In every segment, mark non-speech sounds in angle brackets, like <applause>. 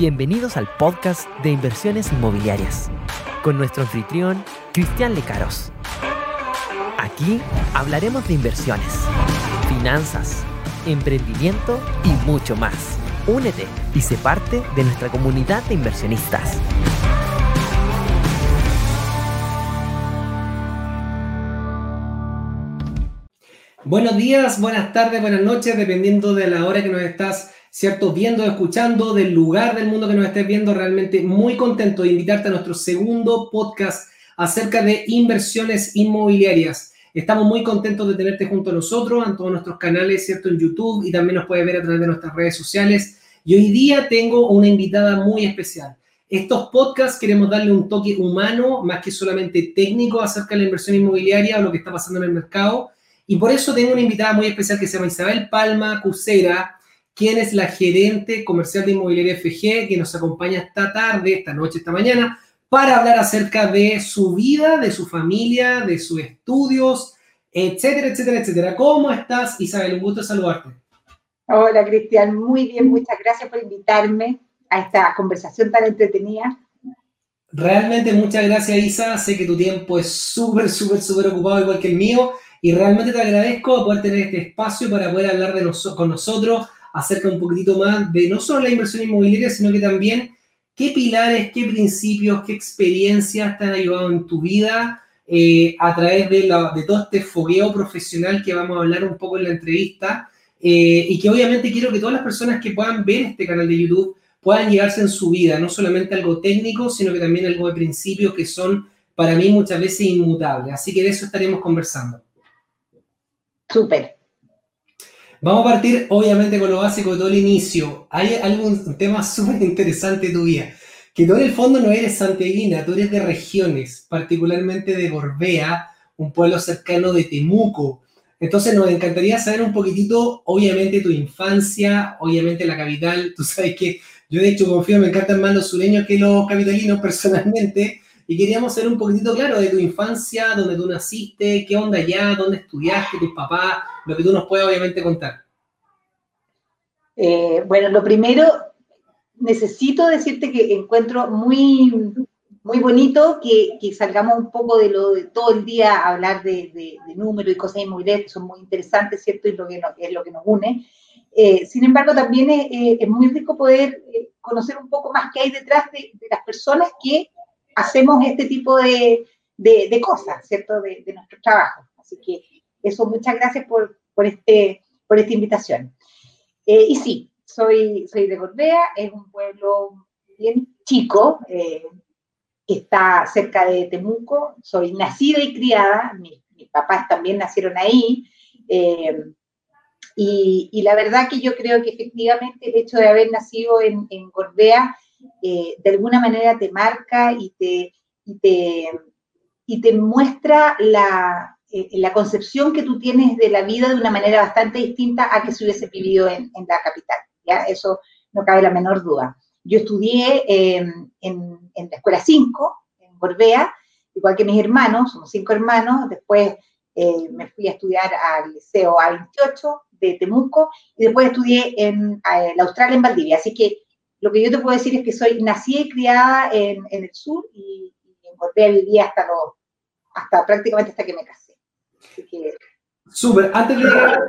Bienvenidos al podcast de inversiones inmobiliarias con nuestro anfitrión Cristian Lecaros. Aquí hablaremos de inversiones, finanzas, emprendimiento y mucho más. Únete y sé parte de nuestra comunidad de inversionistas. Buenos días, buenas tardes, buenas noches, dependiendo de la hora que nos estás, ¿cierto? Viendo, escuchando, del lugar del mundo que nos estés viendo. Realmente muy contento de invitarte a nuestro segundo podcast acerca de inversiones inmobiliarias. Estamos muy contentos de tenerte junto a nosotros en todos nuestros canales, ¿cierto? En YouTube y también nos puedes ver a través de nuestras redes sociales. Y hoy día tengo una invitada muy especial. Estos podcasts queremos darle un toque humano, más que solamente técnico, acerca de la inversión inmobiliaria o lo que está pasando en el mercado. Y por eso tengo una invitada muy especial que se llama Isabel Palma Cusera, quien es la gerente comercial de Inmobiliaria FG, que nos acompaña esta tarde, esta noche, esta mañana, para hablar acerca de su vida, de su familia, de sus estudios, etcétera, etcétera, etcétera. ¿Cómo estás, Isabel? Un gusto saludarte. Hola, Cristian. Muy bien, muchas gracias por invitarme a esta conversación tan entretenida. Realmente muchas gracias, Isa. Sé que tu tiempo es súper, súper, súper ocupado, igual que el mío. Y realmente te agradezco poder tener este espacio para poder hablar de con nosotros acerca un poquitito más de no solo la inversión inmobiliaria, sino que también qué pilares, qué principios, qué experiencias te han ayudado en tu vida eh, a través de, todo este fogueo profesional que vamos a hablar un poco en la entrevista. Eh, y que obviamente quiero que todas las personas que puedan ver este canal de YouTube puedan llevarse en su vida, no solamente algo técnico, sino que también algo de principios que son para mí muchas veces inmutables. Así que de eso estaremos conversando. Súper. Vamos a partir obviamente con lo básico de todo el inicio. Hay algún tema <laughs> súper interesante de tu vida, que tú en el fondo no eres santiaguina, tú eres de regiones, particularmente de Gorbea, un pueblo cercano de Temuco. Entonces nos encantaría saber un poquitito, obviamente, tu infancia, obviamente la capital. <laughs> Tú sabes que yo de hecho confío, me encantan más los sureños que los capitalinos personalmente. Y queríamos saber un poquitito, claro, de tu infancia, dónde tú naciste, qué onda allá, dónde estudiaste, tus papás, lo que tú nos puedas obviamente contar. Eh, bueno, lo primero, necesito decirte que encuentro muy muy bonito que, salgamos un poco de lo de todo el día a hablar de, números y cosas inmobiliarias que son muy interesantes, ¿cierto? Y lo que es lo que nos une. Eh, sin embargo, también es, muy rico poder eh, conocer un poco más qué hay detrás de, las personas que hacemos este tipo de, cosas, ¿cierto? De, nuestro trabajo. Así que eso, muchas gracias por, por, este, por esta invitación. Eh, y sí, soy, soy de Gorbea, es un pueblo bien chico, que está cerca de Temuco. Soy nacida y criada, mis, papás también nacieron ahí. Eh, y, la verdad que yo creo que efectivamente el hecho de haber nacido en, en Gorbea eh, de alguna manera te marca y te, y te, muestra la, eh, la, concepción que tú tienes de la vida de una manera bastante distinta a que se hubiese vivido en, en la capital. ¿ya? Eso no cabe la menor duda. Yo estudié en, la escuela 5, en Gorbea, igual que mis hermanos, somos cinco hermanos, después eh, me fui a estudiar al Liceo A28 de Temuco y después estudié en la Australia en Valdivia. Así que lo que yo te puedo decir es que soy nacida y criada en, el sur y, en Gorbea viví hasta, hasta prácticamente hasta que me casé. Así que... Súper, antes de llegar,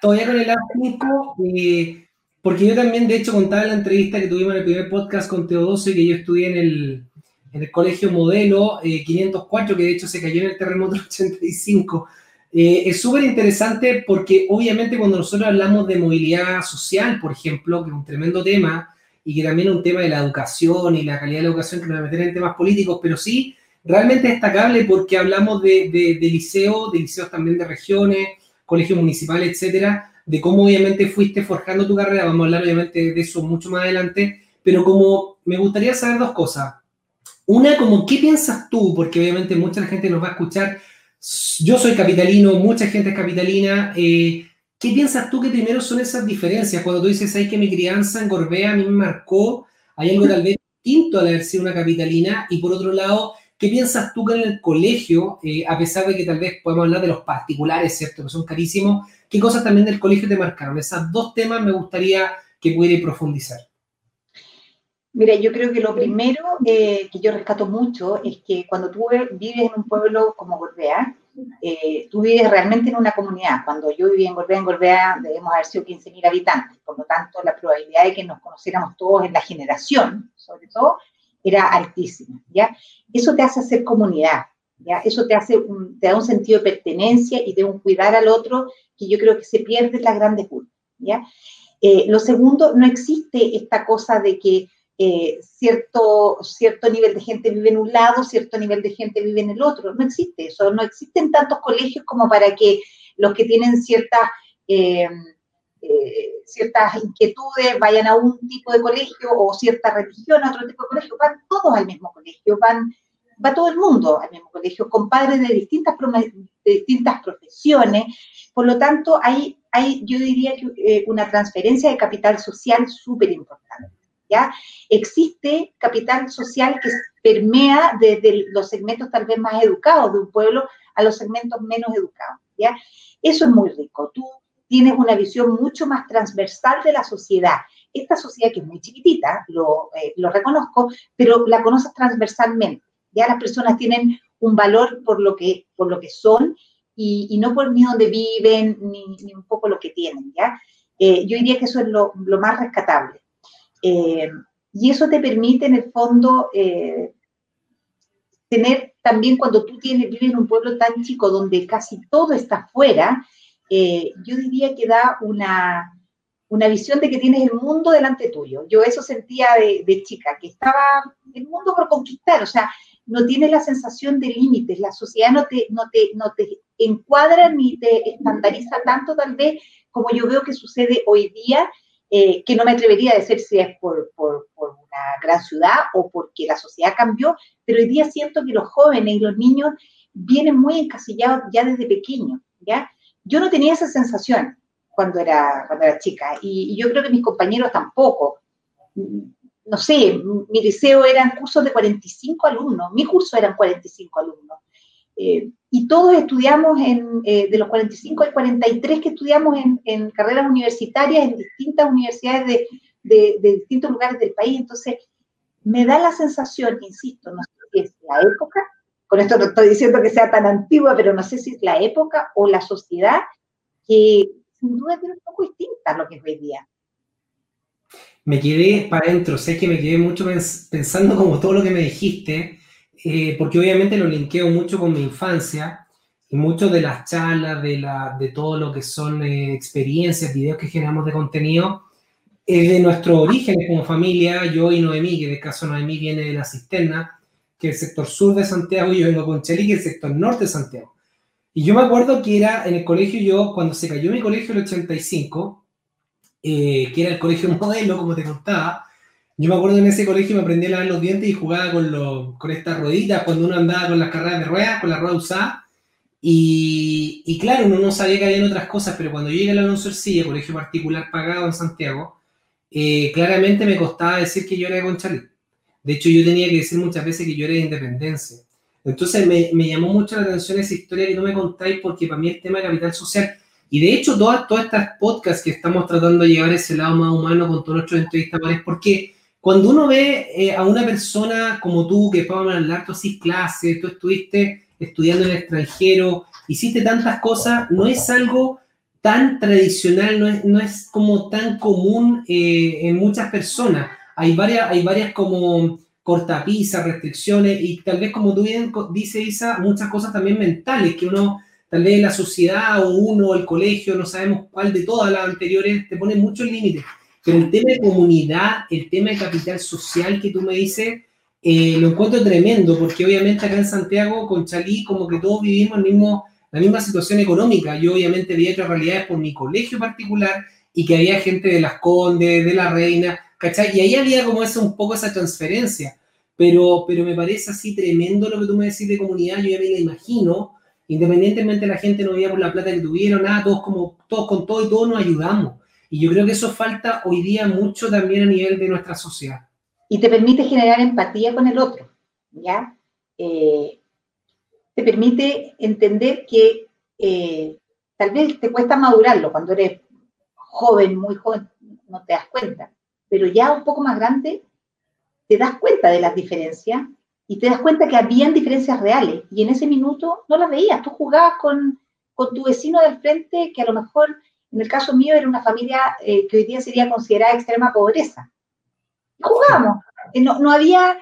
todavía con el A5, eh, porque yo también, de hecho, contaba en la entrevista que tuvimos en el primer podcast con Teodosio que yo estudié en el, en el colegio modelo 504, eh, que de hecho se cayó en el terremoto 85. Eh, es súper interesante porque obviamente cuando nosotros hablamos de movilidad social, por ejemplo, que es un tremendo tema, y que también es un tema de la educación y la calidad de la educación, que no me meter en temas políticos, pero sí realmente destacable porque hablamos de, de, de de liceos también de regiones, colegios municipales, etcétera, de cómo obviamente fuiste forjando tu carrera, vamos a hablar obviamente de eso mucho más adelante, pero como me gustaría saber dos cosas. Una, como, ¿qué piensas tú? Porque obviamente mucha gente nos va a escuchar. Yo soy capitalino, mucha gente es capitalina. Eh, ¿Qué piensas tú que primero son esas diferencias? Cuando tú dices, hay que mi crianza en Gorbea a mí me marcó, hay algo tal vez distinto al haber sido una capitalina. Y por otro lado, ¿qué piensas tú que en el colegio, eh, a pesar de que tal vez podemos hablar de los particulares, ¿cierto? Que son carísimos, ¿Qué cosas también del colegio te marcaron? Esos dos temas me gustaría que pudiera profundizar. Mira, yo creo que lo primero eh, que yo rescato mucho es que cuando tú vives en un pueblo como Gorbea, eh, tú vives realmente en una comunidad. Cuando yo vivía en Gorbea, en Gorbea debemos haber sido 15.000 habitantes, por lo tanto la probabilidad de que nos conociéramos todos en la generación, sobre todo, era altísima, ¿ya? Eso te hace hacer comunidad, ¿ya? Eso te, hace te da un sentido de pertenencia y de un cuidar al otro que yo creo que se pierde en las grandes urbes, ¿ya? Eh, lo segundo, no existe esta cosa de que eh, cierto, cierto nivel de gente vive en un lado, cierto nivel de gente vive en el otro. No existe eso, no existen tantos colegios como para que los que tienen ciertas, eh, eh, ciertas inquietudes vayan a un tipo de colegio o cierta religión a otro tipo de colegio. Van todos al mismo colegio, van, va todo el mundo al mismo colegio, con padres de distintas, de distintas profesiones. Por lo tanto, hay, hay yo diría que una transferencia de capital social súper importante. ¿Ya? Existe capital social que permea desde los segmentos tal vez más educados de un pueblo a los segmentos menos educados, ¿ya? Eso es muy rico. Tú tienes una visión mucho más transversal de la sociedad. Esta sociedad que es muy chiquitita, lo, eh, reconozco, pero la conoces transversalmente. Ya las personas tienen un valor por lo que, por lo que son y, no por ni dónde viven, ni, un poco lo que tienen, ¿ya? Eh, yo diría que eso es lo, lo más rescatable. Eh, y eso te permite, en el fondo, eh, tener también cuando tú tienes, vives en un pueblo tan chico donde casi todo está afuera, eh, yo diría que da una, una, visión de que tienes el mundo delante tuyo. Yo eso sentía de, de, chica, que estaba el mundo por conquistar, o sea, no tienes la sensación de límites, la sociedad no te, no, te, no te encuadra ni te estandariza tanto tal vez como yo veo que sucede hoy día eh, que no me atrevería a decir si es por, por, una gran ciudad o porque la sociedad cambió, pero hoy día siento que los jóvenes y los niños vienen muy encasillados ya desde pequeños, ¿ya? Yo no tenía esa sensación cuando era, cuando era chica y, yo creo que mis compañeros tampoco. No sé, mi liceo eran cursos de 45 alumnos, mi curso eran 45 alumnos. Eh, y todos estudiamos en, eh, de los 45 al 43 que estudiamos en, carreras universitarias en distintas universidades de, de, distintos lugares del país. Entonces, me da la sensación, insisto, no sé si es la época, con esto no estoy diciendo que sea tan antigua, pero no sé si es la época o la sociedad que sin duda es un poco distinta a lo que es hoy día. Me quedé para adentro, sé que me quedé mucho pensando como todo lo que me dijiste, eh, porque obviamente lo linkeo mucho con mi infancia y muchas de las charlas, de, la, de todo lo que son eh, experiencias, videos que generamos de contenido, es de nuestros orígenes como familia, yo y Noemí, que en el caso Noemí viene de la cisterna, que es el sector sur de Santiago, y yo vengo con Chelí, que es el sector norte de Santiago. Y yo me acuerdo que era en el colegio, yo cuando se cayó mi colegio en el 85, eh, que era el colegio <laughs> modelo, como te contaba, yo me acuerdo en ese colegio me aprendí a lavar los dientes y jugaba con, los, con estas rueditas cuando uno andaba con las carreras de ruedas, con la rueda usada. Y, y, claro, uno no sabía que había otras cosas, pero cuando yo llegué a la Alonso colegio particular pagado en Santiago, eh, claramente me costaba decir que yo era de Conchalí. De hecho, yo tenía que decir muchas veces que yo era de Independencia. Entonces me, me llamó mucho la atención esa historia que no me contáis porque para mí el tema de capital social, y de hecho todas, todas estas podcasts que estamos tratando de llevar ese lado más humano con todos nuestros entrevistadores, porque cuando uno ve eh, a una persona como tú, que Pablo hablar, tú hiciste clases, tú estuviste estudiando en el extranjero, hiciste tantas cosas, no es algo tan tradicional, no es, no es como tan común eh, en muchas personas. Hay varias, hay varias como cortapisas, restricciones y tal vez como tú bien dice Isa, muchas cosas también mentales que uno, tal vez la sociedad o uno el colegio, no sabemos cuál de todas las anteriores, te pone muchos límites. Pero el tema de comunidad, el tema de capital social que tú me dices, eh, lo encuentro tremendo, porque obviamente acá en Santiago, con Chalí, como que todos vivimos el mismo, la misma situación económica. Yo obviamente vi otras realidades por mi colegio particular y que había gente de las Condes, de la Reina, ¿cachai? Y ahí había como esa, un poco esa transferencia. Pero, pero me parece así tremendo lo que tú me decís de comunidad, yo ya me la imagino, independientemente de la gente no veíamos la plata que tuvieron, nada, todos como, todos con todo y todos nos ayudamos. Y yo creo que eso falta hoy día mucho también a nivel de nuestra sociedad. Y te permite generar empatía con el otro, ¿ya? Eh, te permite entender que eh, tal vez te cuesta madurarlo cuando eres joven, muy joven, no te das cuenta, pero ya un poco más grande te das cuenta de las diferencias y te das cuenta que habían diferencias reales y en ese minuto no las veías. Tú jugabas con, con tu vecino del frente que a lo mejor, en el caso mío, era una familia eh, que hoy día sería considerada extrema pobreza. Jugábamos. Eh, no, no había,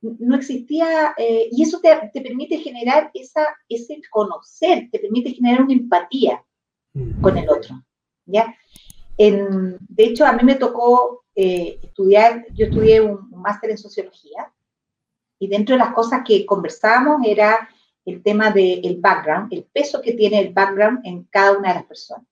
no existía, eh, y eso te, te, permite generar esa, ese conocer, te permite generar una empatía con el otro. ¿ya? En, de hecho, a mí me tocó estudiar, yo estudié un, un máster en sociología, y dentro de las cosas que conversábamos era el tema del background, el peso que tiene el background en cada una de las personas,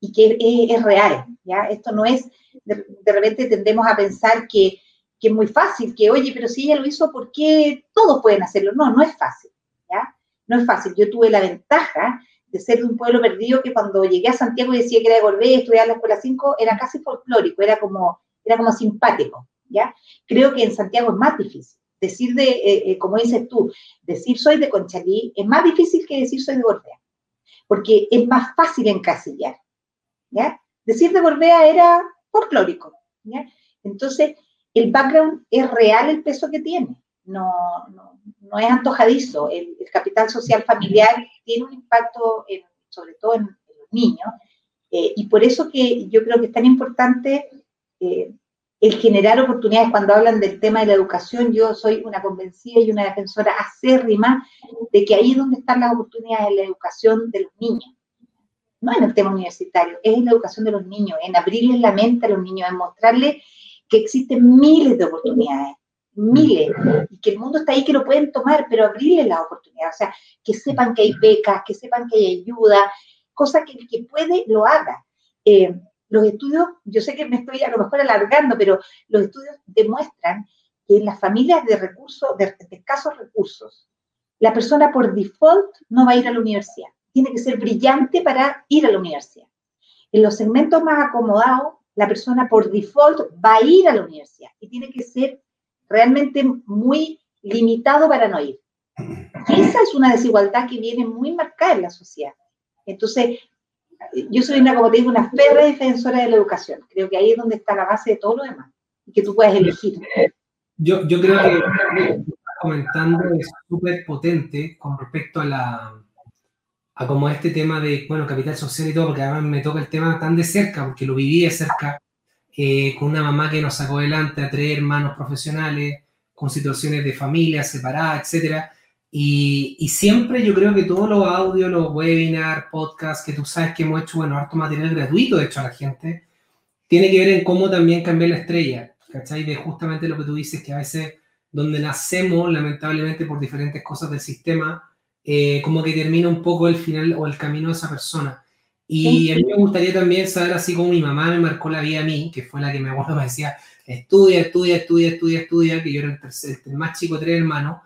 Y que es, real, ¿ya? Esto no es, de, repente tendemos a pensar que, es muy fácil, que oye, pero si ella lo hizo, ¿por qué todos pueden hacerlo? No, no es fácil, ¿ya? No es fácil. Yo tuve la ventaja de ser de un pueblo perdido que cuando llegué a Santiago y decía que era de Gorbea, estudiar la escuela 5, era casi folclórico, era como, era como simpático, ¿ya? Creo que en Santiago es más difícil decir de, eh, eh, como dices tú, decir soy de Conchalí es más difícil que decir soy de Gorbea, porque es más fácil encasillar. Decir de Gorbea era folclórico. Entonces, el background es real el peso que tiene, no, no, no es antojadizo. El, capital social familiar tiene un impacto, sobre todo en, los niños, eh, y por eso que yo creo que es tan importante el generar oportunidades, cuando hablan del tema de la educación, yo soy una convencida y una defensora acérrima de que ahí es donde están las oportunidades en la educación de los niños. No en el tema universitario, es en la educación de los niños, en abrirles la mente a los niños, en mostrarles que existen miles de oportunidades, miles, y que el mundo está ahí que lo pueden tomar, pero abrirles las oportunidades, o sea, que sepan que hay becas, que sepan que hay ayuda, cosa que el que puede lo haga. Eh, los estudios, yo sé que me estoy a lo mejor alargando, pero los estudios demuestran que en las familias de recursos, de, escasos recursos, la persona por default no va a ir a la universidad. Tiene que ser brillante para ir a la universidad. En los segmentos más acomodados, la persona por default va a ir a la universidad y tiene que ser realmente muy limitado para no ir. <clears throat> Esa es una desigualdad que viene muy marcada en la sociedad. Entonces, yo soy una, como te digo, una férrea defensora de la educación. Creo que ahí es donde está la base de todo lo demás y que tú puedes elegir. Yo, yo creo que comentando es súper potente con respecto a la a como este tema de, bueno, capital social y todo, porque además me toca el tema tan de cerca, porque lo viví de cerca, eh, con una mamá que nos sacó adelante a tres hermanos profesionales, con situaciones de familia separadas, etcétera, y, siempre yo creo que todos los audios, los webinars, podcasts que tú sabes que hemos hecho, bueno, harto material gratuito, de hecho, a la gente, tiene que ver en cómo también cambiar la estrella, ¿cachai? De justamente lo que tú dices, que a veces donde nacemos, lamentablemente, por diferentes cosas del sistema, eh, como que termina un poco el final o el camino de esa persona. Y a mí me gustaría también saber, así como mi mamá me marcó la vida a mí, que fue la que mi abuelo me decía, estudia, estudia, estudia, estudia, estudia, que yo era el, tercer, el más chico tres hermanos,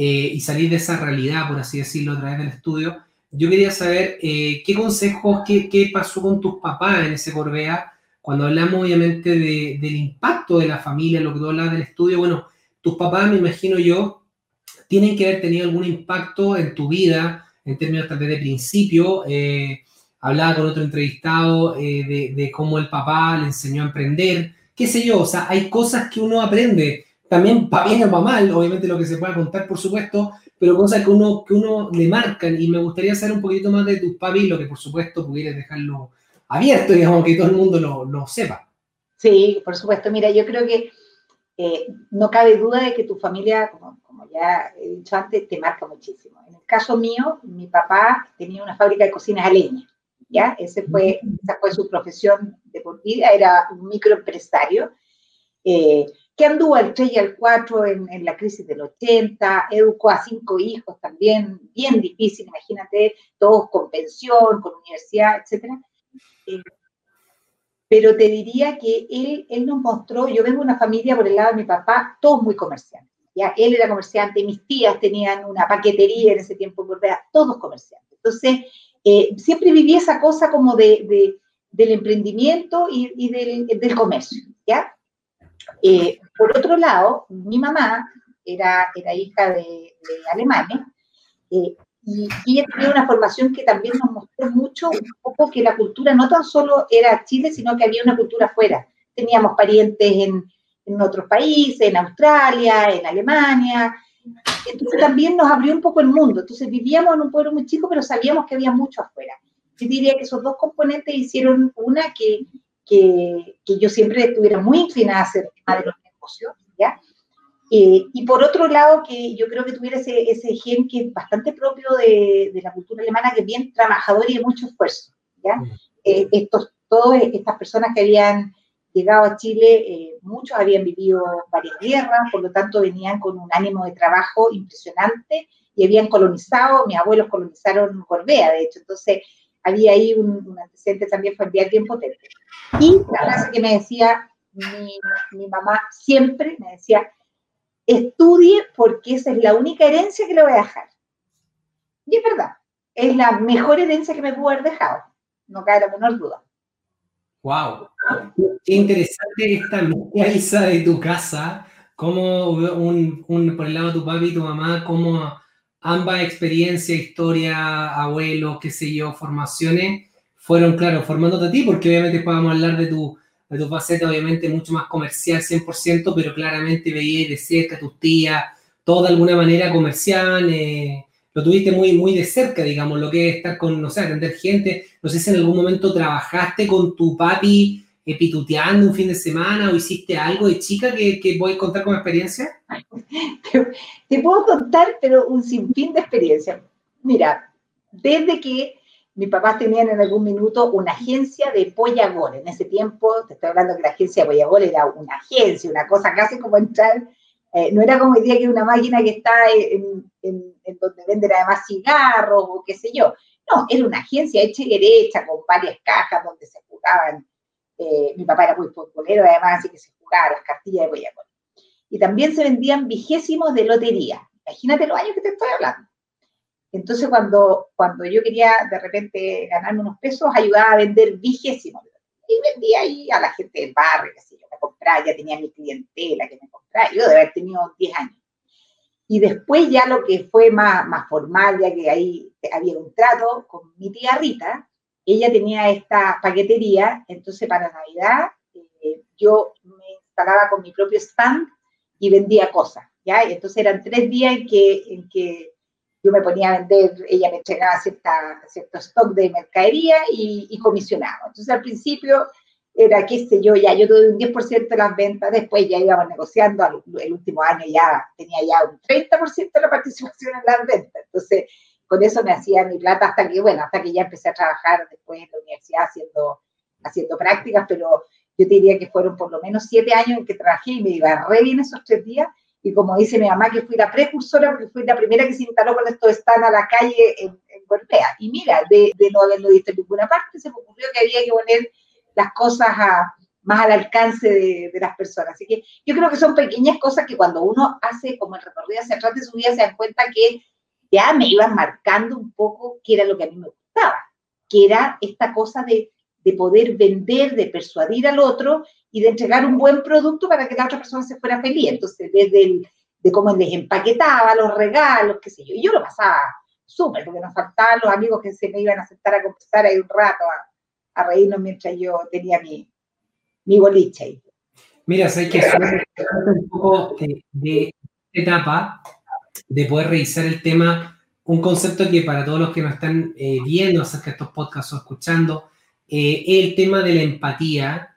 eh, y salir de esa realidad, por así decirlo, a través del estudio, yo quería saber eh, qué consejos, qué, qué, pasó con tus papás en ese Corbea, cuando hablamos obviamente de, del impacto de la familia, lo que tú hablabas del estudio, bueno, tus papás, me imagino yo, tienen que haber tenido algún impacto en tu vida, en términos tal vez de principio. Eh, hablaba con otro entrevistado de, de, cómo el papá le enseñó a emprender, qué sé yo, o sea, hay cosas que uno aprende también para bien o para mal, obviamente lo que se pueda contar, por supuesto, pero cosas que uno, que uno le marcan y me gustaría saber un poquito más de tus papis, lo que por supuesto pudieras dejarlo abierto, digamos, que todo el mundo lo, lo sepa. Sí, por supuesto. Mira, yo creo que eh, no cabe duda de que tu familia, como, como, ya he dicho antes, te marca muchísimo. En el caso mío, mi papá tenía una fábrica de cocinas a leña, ¿ya? Ese fue, esa fue su profesión de por vida, era un microempresario. Eh, que anduvo al 3 y al 4 en, la crisis del 80, educó a cinco hijos también, bien difícil, imagínate, todos con pensión, con universidad, etc. Eh, pero te diría que él, él nos mostró, yo vengo de una familia por el lado de mi papá, todos muy comerciantes. ¿ya? Él era comerciante, mis tías tenían una paquetería en ese tiempo, todos comerciantes. Entonces, eh, siempre viví esa cosa como de, del emprendimiento y, del, del, comercio, ¿ya? Eh, por otro lado, mi mamá era, era hija de, alemanes eh, y, ella tenía una formación que también nos mostró mucho un poco que la cultura no tan solo era Chile, sino que había una cultura afuera. Teníamos parientes en, en otros países, en Australia, en Alemania. Entonces también nos abrió un poco el mundo. Entonces vivíamos en un pueblo muy chico, pero sabíamos que había mucho afuera. Yo diría que esos dos componentes hicieron una que, que, que yo siempre estuviera muy inclinada a hacer de los negocios, ¿ya? Eh, y por otro lado, que yo creo que tuviera ese, ese gen que es bastante propio de, de, la cultura alemana, que es bien trabajador y de mucho esfuerzo. ¿ya? Mm. Eh, estos, todas estas personas que habían llegado a Chile, eh, muchos habían vivido varias guerras, por lo tanto venían con un ánimo de trabajo impresionante y habían colonizado, mis abuelos colonizaron Gorbea, de hecho, entonces había ahí un, un antecedente también familiar bien potente. Y la frase que me decía mi, mi mamá siempre, me decía, estudie porque esa es la única herencia que le voy a dejar. Y es verdad, es la mejor herencia que me pudo haber dejado, no cabe la menor duda. Wow, qué interesante esta mezcla de tu casa, como un, un, por el lado de tu papi y tu mamá, como ambas experiencias, historia, abuelo, qué sé yo, formaciones, fueron, claro, formándote a ti, porque obviamente podemos hablar de tu de tu faceta obviamente mucho más comercial 100%, pero claramente veías de cerca a tus tías, todo de alguna manera comercial, eh, lo tuviste muy, muy de cerca, digamos, lo que es estar con, no sé, atender gente, no sé si en algún momento trabajaste con tu papi epituteando un fin de semana o hiciste algo de chica que, que voy a contar como experiencia? Te, <laughs> te puedo contar, pero un sinfín de experiencia. Mira, desde que mis papás tenían en algún minuto una agencia de Pollagol. En ese tiempo, te estoy hablando que la agencia de Pollagol era una agencia, una cosa casi como entrar, eh, no era como el día que una máquina que está en, donde venden además cigarros o qué sé yo. No, era una agencia hecha y derecha, con varias cajas donde se jugaban. Eh, mi papá era muy futbolero, además, así que se jugaban las cartillas de Pollagol. Y también se vendían vigésimos de lotería. Imagínate los años que te estoy hablando. Entonces, cuando, cuando yo quería de repente ganarme unos pesos, ayudaba a vender vigésimos. Y vendía ahí a la gente del barrio, que yo, me compraba, ya tenía mi clientela que me compraba. Yo de haber tenido 10 años. Y después ya lo que fue más, más formal, ya que ahí había un trato con mi tía Rita, ella tenía esta paquetería, entonces para Navidad eh, yo me instalaba con mi propio stand y vendía cosas, ¿ya? Y entonces eran tres días en que, en que yo me ponía a vender, ella me entregaba cierta, cierto stock de mercadería y, comisionaba. Entonces al principio era, qué sé yo, ya yo tuve un 10% de las ventas, después ya íbamos negociando, el último año ya tenía ya un 30% de la participación en las ventas. Entonces con eso me hacía mi plata hasta que, bueno, hasta que ya empecé a trabajar después en la universidad haciendo, haciendo prácticas, pero yo diría que fueron por lo menos siete años en que trabajé y me iba re bien esos tres días y como dice mi mamá, que fui la precursora, porque fui la primera que se instaló con esto están a la calle en, en. Y mira, de, de, no haberlo visto en ninguna parte, se me ocurrió que había que poner las cosas a, más al alcance de, de, las personas. Así que yo creo que son pequeñas cosas que cuando uno hace como el recorrido hacia atrás de su vida, se dan cuenta que ya me iban marcando un poco qué era lo que a mí me gustaba, que era esta cosa de, de poder vender, de persuadir al otro y de entregar un buen producto para que la otra persona se fuera feliz. Entonces, desde el, de cómo les empaquetaba los regalos, qué sé yo. Y yo lo pasaba súper, porque nos faltaban los amigos que se me iban a sentar a conversar ahí un rato, a, a reírnos mientras yo tenía mi, mi boliche ahí. Mira, sé que un poco de, de etapa de poder revisar el tema, un concepto que para todos los que nos están eh, viendo acerca de estos podcasts o escuchando, eh, el tema de la empatía,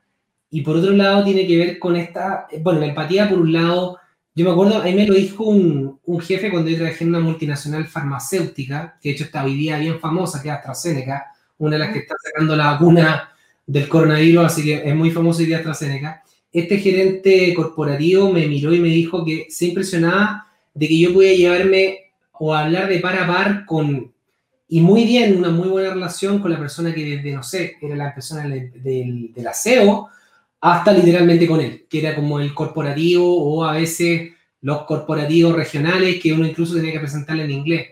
y por otro lado tiene que ver con esta, bueno, la empatía por un lado, yo me acuerdo, a mí me lo dijo un, un jefe cuando yo trabajé en una multinacional farmacéutica, que de hecho está hoy día bien famosa, que es AstraZeneca, una de las que está sacando la vacuna del coronavirus, así que es muy famosa hoy día AstraZeneca. Este gerente corporativo me miró y me dijo que se impresionaba de que yo podía llevarme o hablar de par a par con, y muy bien, una muy buena relación con la persona que desde, no sé, era la persona del, del, del aseo, hasta literalmente con él, que era como el corporativo o a veces los corporativos regionales que uno incluso tenía que presentarle en inglés.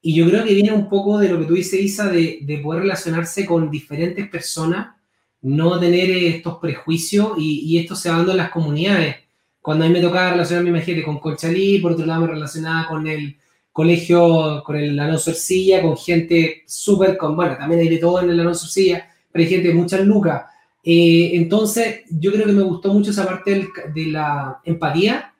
Y yo creo que viene un poco de lo que tú dices, Isa, de, de poder relacionarse con diferentes personas, no tener estos prejuicios y, y, esto se va dando en las comunidades. Cuando a mí me tocaba relacionarme, imagínate, con Conchalí, por otro lado me relacionaba con el colegio, con el Alonso Ercilla, con gente súper, con, bueno, también hay de todo en el Alonso Ercilla, pero hay gente de muchas lucas. Eh, entonces, yo creo que me gustó mucho esa parte de la empatía,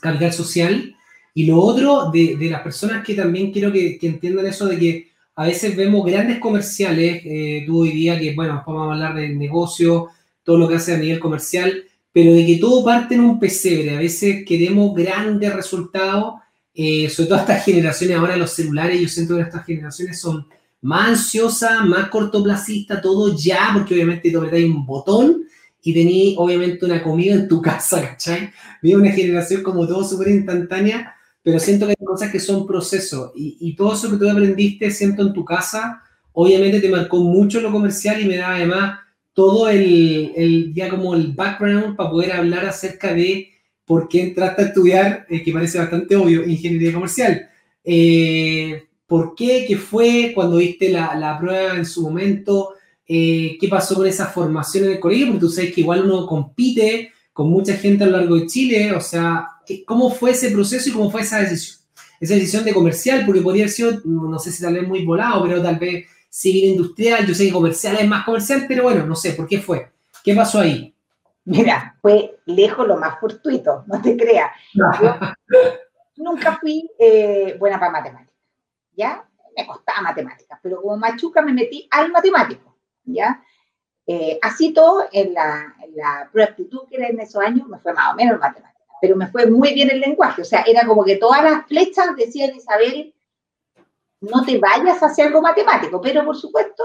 capital social, y lo otro de, de las personas que también quiero que, que, entiendan eso de que a veces vemos grandes comerciales, eh, tú hoy día que, bueno, vamos a hablar del negocio, todo lo que hace a nivel comercial, pero de que todo parte en un pesebre, a veces queremos grandes resultados, eh, sobre todo estas generaciones ahora, los celulares, yo siento que estas generaciones son más ansiosa, más cortoplacista, todo ya, porque obviamente te apretáis un botón y tenéis obviamente una comida en tu casa, ¿cachai? Vive una generación como todo súper instantánea, pero siento que hay cosas que son procesos y, y, todo eso que tú aprendiste, siento en tu casa, obviamente te marcó mucho lo comercial y me da además todo el, el ya como el background para poder hablar acerca de por qué entraste a estudiar, eh, que parece bastante obvio, ingeniería comercial. Eh, ¿Por qué? ¿Qué fue? Cuando viste la, la prueba en su momento? Eh, ¿Qué pasó con esa formación en el colegio? Porque tú sabes que igual uno compite con mucha gente a lo largo de Chile. O sea, ¿cómo fue ese proceso y cómo fue esa decisión? Esa decisión de comercial, porque podría haber sido, no sé si tal vez muy volado, pero tal vez civil industrial. Yo sé que comercial es más comercial, pero bueno, no sé, ¿por qué fue? ¿Qué pasó ahí? Mira, fue lejos lo más fortuito, no te creas. nunca fui eh, buena para matemáticas. ¿ya? Me costaba matemáticas, pero como machuca me metí al matemático, ¿ya? Eh, así todo, en la, en la prueba aptitud que era en esos años, me fue más o menos matemática, pero me fue muy bien el lenguaje, o sea, era como que todas las flechas decían, Isabel, no te vayas hacia algo matemático, pero por supuesto,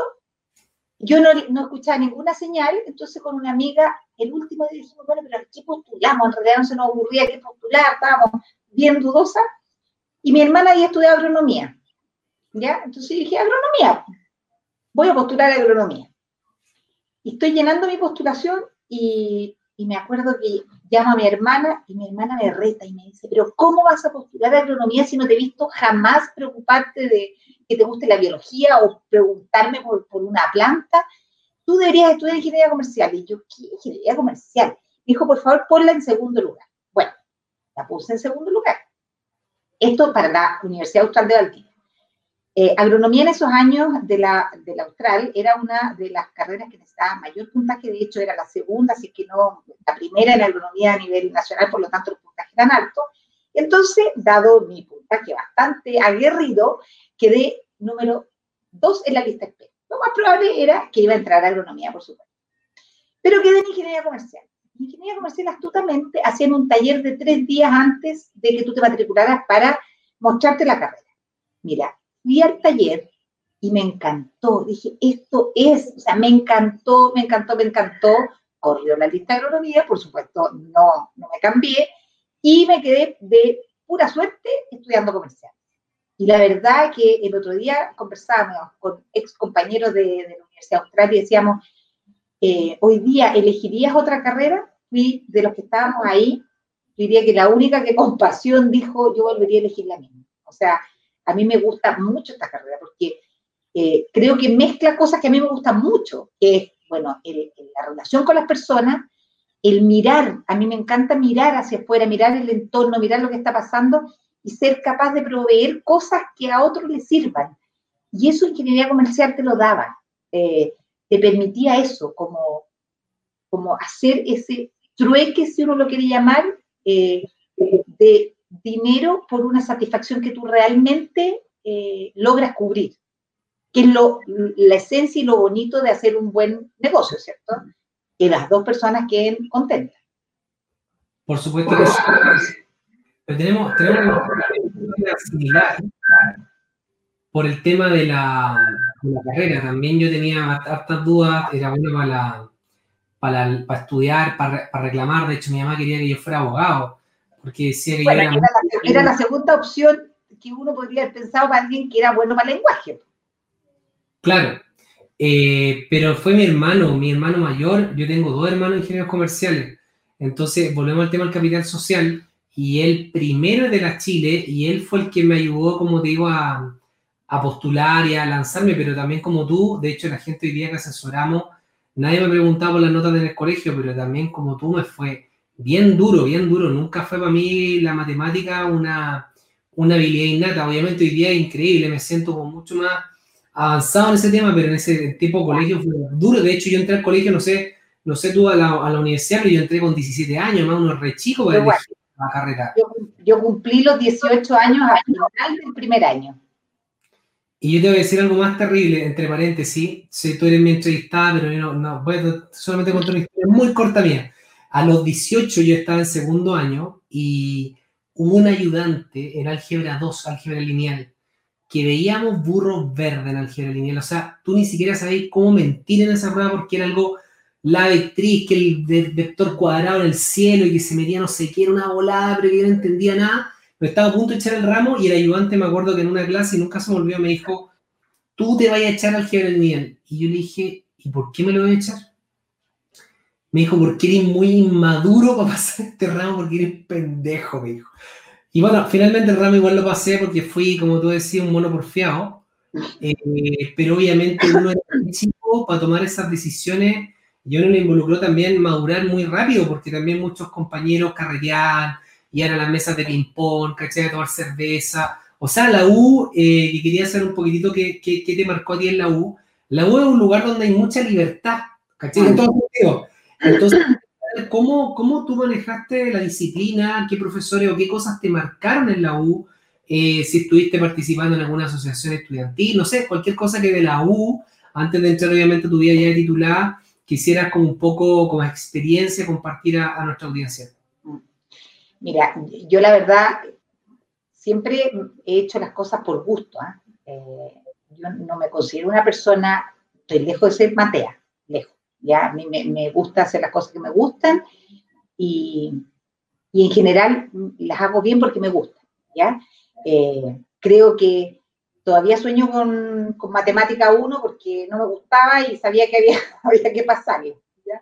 yo no, no escuchaba ninguna señal, entonces con una amiga, el último día dijimos, bueno, pero ¿qué postulamos? En realidad no se nos ocurría qué postular, estábamos bien dudosas, y mi hermana había estudiado agronomía, ¿ya? Entonces dije, agronomía, voy a postular agronomía. Y estoy llenando mi postulación y, y, me acuerdo que llama a mi hermana y mi hermana me reta y me dice, pero ¿cómo vas a postular a agronomía si no te he visto jamás preocuparte de que te guste la biología o preguntarme por, por una planta? Tú deberías estudiar ingeniería comercial. Y yo, ¿qué ingeniería comercial? Dijo, por favor, ponla en segundo lugar. Bueno, la puse en segundo lugar. Esto para la Universidad Austral de Valdivia. Eh, agronomía en esos años de la, de la Austral era una de las carreras que necesitaba mayor puntaje, de hecho era la segunda, es que no la primera en agronomía a nivel nacional, por lo tanto los puntajes eran altos. Entonces, dado mi puntaje bastante aguerrido, quedé número dos en la lista espera. Lo más probable era que iba a entrar a agronomía, por supuesto. Pero quedé en ingeniería comercial. En ingeniería comercial astutamente hacían un taller de tres días antes de que tú te matricularas para mostrarte la carrera. Mira, fui al taller y me encantó. Dije, esto es, o sea, me encantó, me encantó, me encantó. Corrió la lista de agronomía, por supuesto, no, me cambié y me quedé de pura suerte estudiando comercial. Y la verdad que el otro día conversábamos con ex compañeros de, de la Universidad Austral y decíamos, eh, hoy día elegirías otra carrera. Fui de los que estábamos ahí, diría que la única que con pasión dijo, yo volvería a elegir la misma. O sea, a mí me gusta mucho esta carrera porque eh, creo que mezcla cosas que a mí me gustan mucho, que es, bueno, la relación con las personas, el mirar, a mí me encanta mirar hacia afuera, mirar el entorno, mirar lo que está pasando y ser capaz de proveer cosas que a otros les sirvan. Y eso ingeniería comercial te lo daba, eh, te permitía eso, como, como hacer ese trueque, si uno lo quiere llamar, eh, de dinero por una satisfacción que tú realmente eh, logras cubrir, que es lo, la esencia y lo bonito de hacer un buen negocio, ¿cierto? Que las dos personas queden contentas. Por supuesto que sí. Pero tenemos, tenemos una similar por el tema de la, de la, carrera. También yo tenía hartas dudas, era bueno para, la, para, para estudiar, para, para reclamar. De hecho, mi mamá quería que yo fuera abogado porque decía que bueno, era, era, la, era, la, segunda opción que uno podría haber pensado para alguien que era bueno para el lenguaje. Claro, eh, pero fue mi hermano, mi hermano mayor, yo tengo dos hermanos ingenieros comerciales, entonces volvemos al tema del capital social, y él primero es de la Chile, y él fue el que me ayudó, como te digo, a, a postular y a lanzarme, pero también como tú, de hecho la gente hoy día que asesoramos, nadie me preguntaba por las notas en el colegio, pero también como tú me fue bien duro, bien duro. Nunca fue para mí la matemática una, una habilidad innata. Obviamente hoy día es increíble, me siento como mucho más avanzado en ese tema, pero en ese tipo de colegio fue duro. De hecho, yo entré al colegio, no sé, no sé tú a la, a la universidad, pero yo entré con 17 años, más unos re para elegir la carrera. Yo, yo cumplí los 18 años al final del primer año. Y yo te voy a decir algo más terrible, entre paréntesis, si tú eres mi entrevistada, pero yo no, no voy a solamente contar una historia muy corta mía. A los 18 yo estaba en segundo año y hubo un ayudante en álgebra 2, álgebra lineal, que veíamos burros verdes en álgebra lineal. O sea, tú ni siquiera sabías cómo mentir en esa prueba porque era algo, la vectriz, que el ve- vector cuadrado en el cielo y que se metía no sé qué, era una volada, pero que yo no entendía nada. Pero estaba a punto de echar el ramo y el ayudante, me acuerdo que en una clase, y nunca se me olvidó, me dijo, tú te vayas a echar álgebra lineal. Y yo le dije, ¿y por qué me lo voy a echar? Me dijo, porque eres muy inmaduro para <laughs> pasar este ramo, porque eres pendejo, me dijo. Y bueno, finalmente el ramo igual lo pasé porque fui, como tú decías, un mono porfiado. Eh, pero obviamente uno era chico para tomar esas decisiones y uno le involucró también madurar muy rápido porque también muchos compañeros carreteaban, iban a las mesas de ping-pong, ¿cachai? A tomar cerveza. O sea, la U, eh, que quería hacer un poquitito qué, qué, qué te marcó a ti en la U. La U es un lugar donde hay mucha libertad, ¿cachai? En todo sentido. Entonces, ¿cómo, ¿cómo tú manejaste la disciplina? ¿Qué profesores o qué cosas te marcaron en la U? Eh, si estuviste participando en alguna asociación estudiantil, no sé, cualquier cosa que de la U, antes de entrar obviamente a tu vida ya de titular, quisieras como un poco como experiencia compartir a, nuestra audiencia. Mira, yo la verdad siempre he hecho las cosas por gusto. ¿ah? Eh, yo no me considero una persona, estoy lejos de ser matea. ¿Ya? A mí me, me gusta hacer las cosas que me gustan y, y en general las hago bien porque me gustan. ¿ya? Eh, creo que todavía sueño con, con matemática 1 porque no me gustaba y sabía que había, <laughs> había que pasarlo. ¿ya?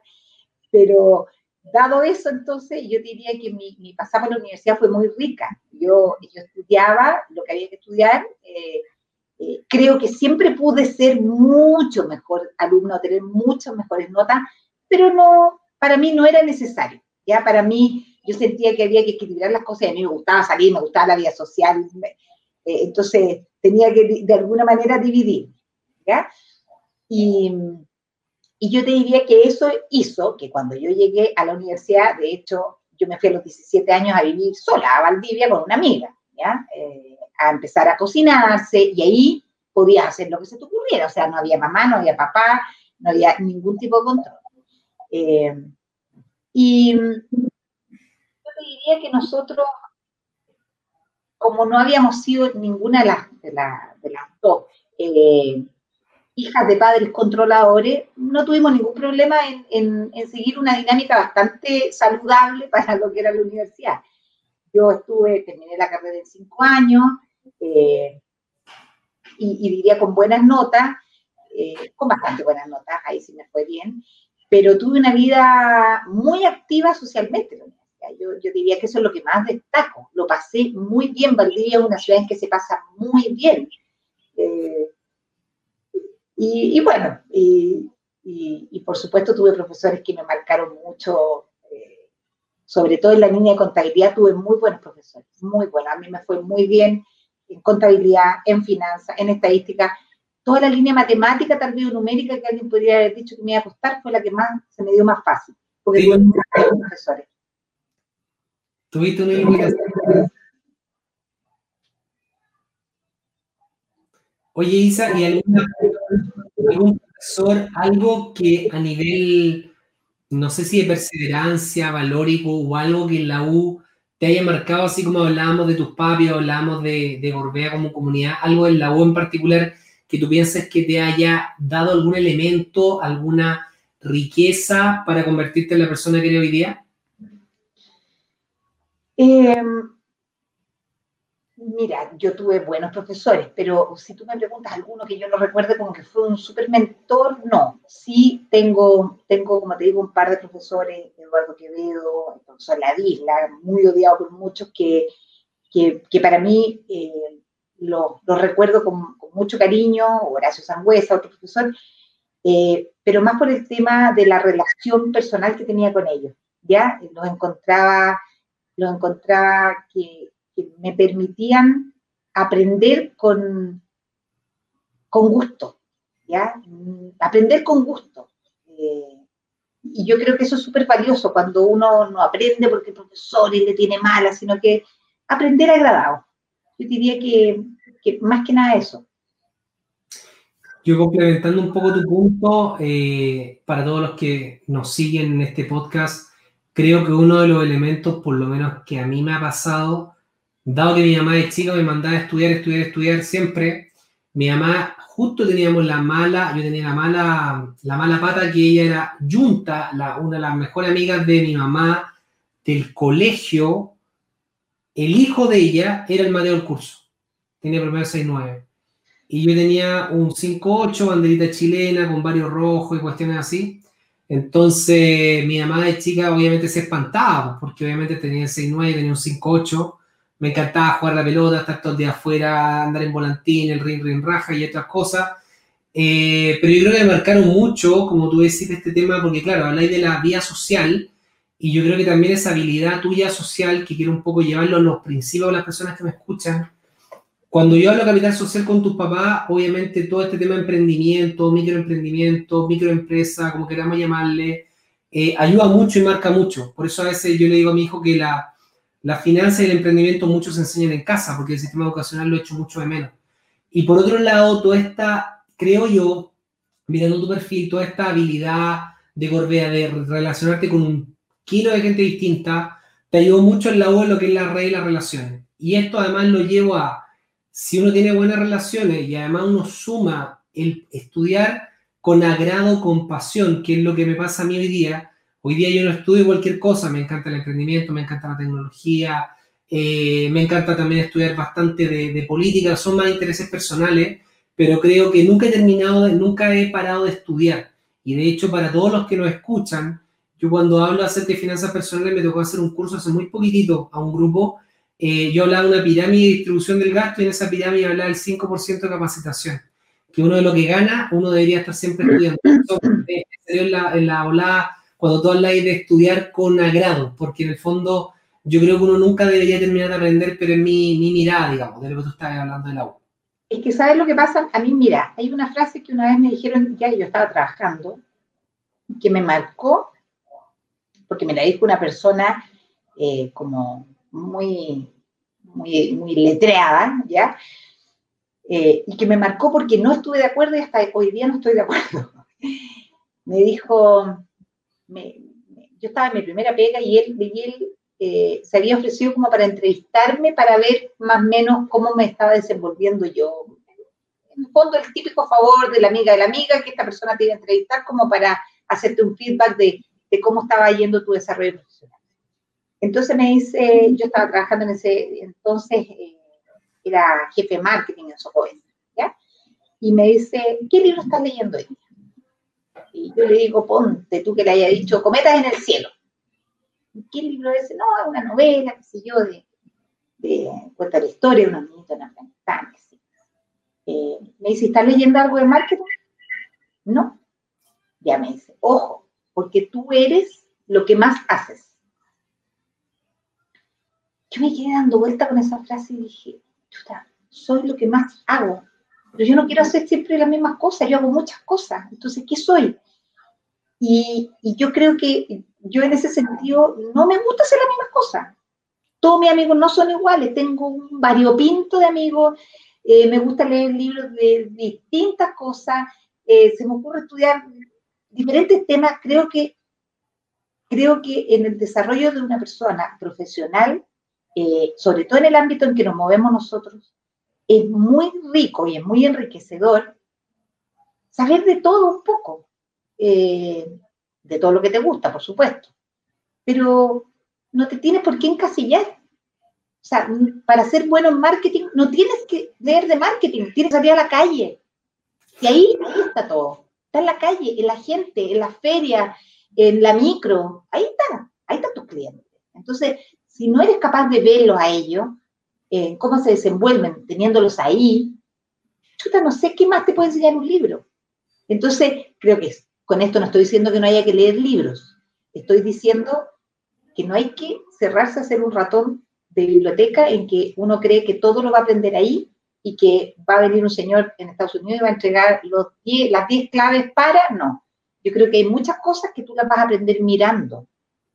Pero dado eso, entonces yo diría que mi, mi pasada por la universidad fue muy rica. Yo, yo estudiaba lo que había que estudiar. Eh, eh, creo que siempre pude ser mucho mejor alumno, tener muchas mejores notas, pero no, para mí no era necesario. Ya para mí, yo sentía que había que equilibrar las cosas. A mí me gustaba salir, me gustaba la vida social. eh, entonces tenía que de alguna manera dividir. ¿ya? Y, y yo te diría que eso hizo que cuando yo llegué a la universidad, de hecho, yo me fui a los 17 años a vivir sola a Valdivia con una amiga, Eh, a empezar a cocinarse y ahí podías hacer lo que se te ocurriera, o sea, no había mamá, no había papá, no había ningún tipo de control. Eh, y yo te diría que nosotros, como no habíamos sido ninguna de las, de la- de las dos, eh, hijas de padres controladores, no tuvimos ningún problema en- en seguir una dinámica bastante saludable para lo que era la universidad. Yo estuve, terminé la carrera en cinco años, eh, y, y diría con buenas notas, eh, con bastante buenas notas, ahí sí me fue bien, pero tuve una vida muy activa socialmente. Yo, yo diría que eso es lo que más destaco. Lo pasé muy bien. Valdivia es una ciudad en que se pasa muy bien. Eh, y, bueno, y, y- por supuesto tuve profesores que me marcaron mucho, sobre todo en la línea de contabilidad tuve muy buenos profesores, muy buenos. A mí me fue muy bien en contabilidad, en finanzas, en estadística. Toda la línea matemática, tal vez numérica, que alguien podría haber dicho que me iba a costar, fue la que más se me dio más fácil, porque Sí. tuve muy buenos profesores. ¿Tuviste una iluminación? Oye, Isa, ¿y alguna- algún profesor, algo que a nivel, no sé si de perseverancia, valórico o algo que en la U te haya marcado, así como hablábamos de tus papis, hablábamos de, de Gorbea como comunidad, algo en la U en particular que tú pienses que te haya dado algún elemento, alguna riqueza para convertirte en la persona que eres hoy día? Eh, mira, yo tuve buenos profesores, pero si tú me preguntas alguno que yo no recuerde como que fue un super mentor, no. Sí tengo, tengo, como te digo, un par de profesores, Eduardo Quevedo, el profesor Ladisla, muy odiado por muchos, que, que, para mí eh, lo, lo recuerdo con, con mucho cariño, Horacio Sangüesa, otro profesor, eh, pero más por el tema de la relación personal que tenía con ellos, ¿ya? Los encontraba los encontraba que, que me permitían aprender con, con gusto, Aprender con gusto. Eh, Y yo creo que eso es súper valioso cuando uno no aprende porque el profesor le tiene mala, sino que aprender agradado. Yo diría que, que más que nada eso. Yo complementando un poco tu punto, eh, para todos los que nos siguen en este podcast, creo que uno de los elementos, por lo menos que a mí me ha pasado, dado que mi mamá de chica me mandaba a estudiar, estudiar, estudiar siempre, mi mamá justo teníamos la mala, yo tenía la mala, la mala pata que ella era Junta, la, una de las mejores amigas de mi mamá del colegio, el hijo de ella era el Mateo del curso, tenía primero 6-9. Y yo tenía un 5-8, banderita chilena con varios rojos y cuestiones así. Entonces, mi mamá de chica obviamente se espantaba, porque obviamente tenía 6-9, tenía un 5-8 me encantaba jugar la pelota, estar todo el día afuera, andar en volantín, el ring, ring, raja y otras cosas. Eh, pero yo creo que me marcaron mucho, como tú decís, este tema, porque claro, habláis de la vía social y yo creo que también esa habilidad tuya social, que quiero un poco llevarlo a los principios de las personas que me escuchan. Cuando yo hablo capital social con tus papás, obviamente todo este tema de emprendimiento, microemprendimiento, microempresa, como queramos llamarle, eh, ayuda mucho y marca mucho. Por eso a veces yo le digo a mi hijo que la, la finanza y el emprendimiento muchos se enseñan en casa, porque el sistema educacional lo ha hecho mucho de menos. Y por otro lado, toda esta, creo yo, mirando tu perfil, toda esta habilidad de Gorbea, de relacionarte con un kilo de gente distinta, te ayudó mucho en la de lo que es la red y las relaciones. Y esto además lo llevo a, si uno tiene buenas relaciones y además uno suma el estudiar con agrado, con pasión, que es lo que me pasa a mí hoy día, Hoy día yo no estudio cualquier cosa, me encanta el emprendimiento, me encanta la tecnología, eh, me encanta también estudiar bastante de, política, son más intereses personales, pero creo que nunca he terminado, nunca he parado de estudiar. Y de hecho, para todos los que nos escuchan, yo cuando hablo acerca de finanzas personales me tocó hacer un curso hace muy poquitito a un grupo. Eh, yo hablaba de una pirámide de distribución del gasto y en esa pirámide hablaba del 5% de capacitación. Que uno de lo que gana, uno debería estar siempre estudiando. Eh, en la, en la cuando tú hablas de estudiar con agrado, porque en el fondo yo creo que uno nunca debería terminar de aprender, pero en mi, mi mirada, digamos, de lo que tú estás hablando de la U. Es que, ¿sabes lo que pasa? A mí, mira, hay una frase que una vez me dijeron, ya yo estaba trabajando, que me marcó, porque me la dijo una persona eh, como muy, muy, muy letreada, ¿ya? Eh, y que me marcó porque no estuve de acuerdo y hasta hoy día no estoy de acuerdo. <laughs> me dijo, yo estaba en mi primera pega y él, y eh, se había ofrecido como para entrevistarme para ver más o menos cómo me estaba desenvolviendo yo. En el fondo, el típico favor de la amiga de la amiga que esta persona te iba a entrevistar como para hacerte un feedback de, cómo estaba yendo tu desarrollo profesional. Entonces me dice, yo estaba trabajando en ese, entonces eh, era jefe de marketing en Socoven, ¿ya? Y me dice, ¿qué libro estás leyendo hoy? Y yo le digo, ponte tú que le haya dicho Cometas en el cielo. ¿Qué libro es ese? No, es una novela, qué sé yo, de, de cuenta la historia de una niñita en Afganistán. Eh, me dice, ¿estás leyendo algo de marketing? No. Ya me dice, ojo, porque tú eres lo que más haces. Yo me quedé dando vuelta con esa frase y dije, chuta, soy lo que más hago. Pero yo no quiero hacer siempre las mismas cosas, yo hago muchas cosas. Entonces, ¿qué soy? Y, yo creo que yo en ese sentido no me gusta hacer las mismas cosas. Todos mis amigos no son iguales, tengo un variopinto de amigos, eh, me gusta leer libros de distintas cosas, eh, se me ocurre estudiar diferentes temas. Creo que, creo que en el desarrollo de una persona profesional, eh, sobre todo en el ámbito en que nos movemos nosotros, es muy rico y es muy enriquecedor saber de todo un poco, eh, de todo lo que te gusta, por supuesto, pero no te tienes por qué encasillar. O sea, para ser bueno en marketing no tienes que leer de marketing, tienes que salir a la calle. Y ahí, está todo. Está en la calle, en la gente, en la feria, en la micro. Ahí está, ahí está tu cliente. Entonces, si no eres capaz de verlos a ellos, eh, cómo se desenvuelven teniéndolos ahí, chuta, no sé qué más te puede enseñar un libro. Entonces, creo que con esto no estoy diciendo que no haya que leer libros, estoy diciendo que no hay que cerrarse a ser un ratón de biblioteca en que uno cree que todo lo va a aprender ahí y que va a venir un señor en Estados Unidos y va a entregar los las 10 claves para, no. Yo creo que hay muchas cosas que tú las vas a aprender mirando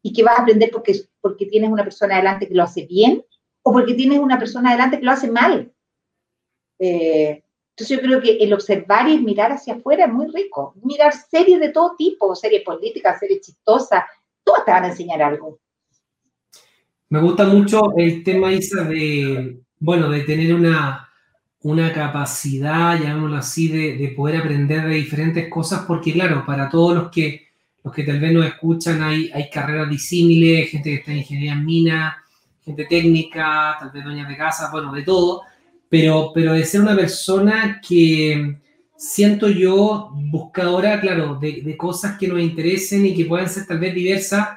y que vas a aprender porque, porque tienes una persona adelante que lo hace bien o porque tienes una persona adelante que lo hace mal. Eh, entonces yo creo que el observar y mirar hacia afuera es muy rico. Mirar series de todo tipo, series políticas, series chistosas, todas te van a enseñar algo. Me gusta mucho el tema, Isa, de, bueno, de tener una, una capacidad, llamémoslo así, de, de, poder aprender de diferentes cosas, porque claro, para todos los que, los que tal vez nos escuchan, hay, hay carreras disímiles, gente que está en ingeniería en mina, gente técnica, tal vez dueñas de casa, bueno, de todo, pero, pero de ser una persona que siento yo buscadora, claro, de, de cosas que nos interesen y que puedan ser tal vez diversas,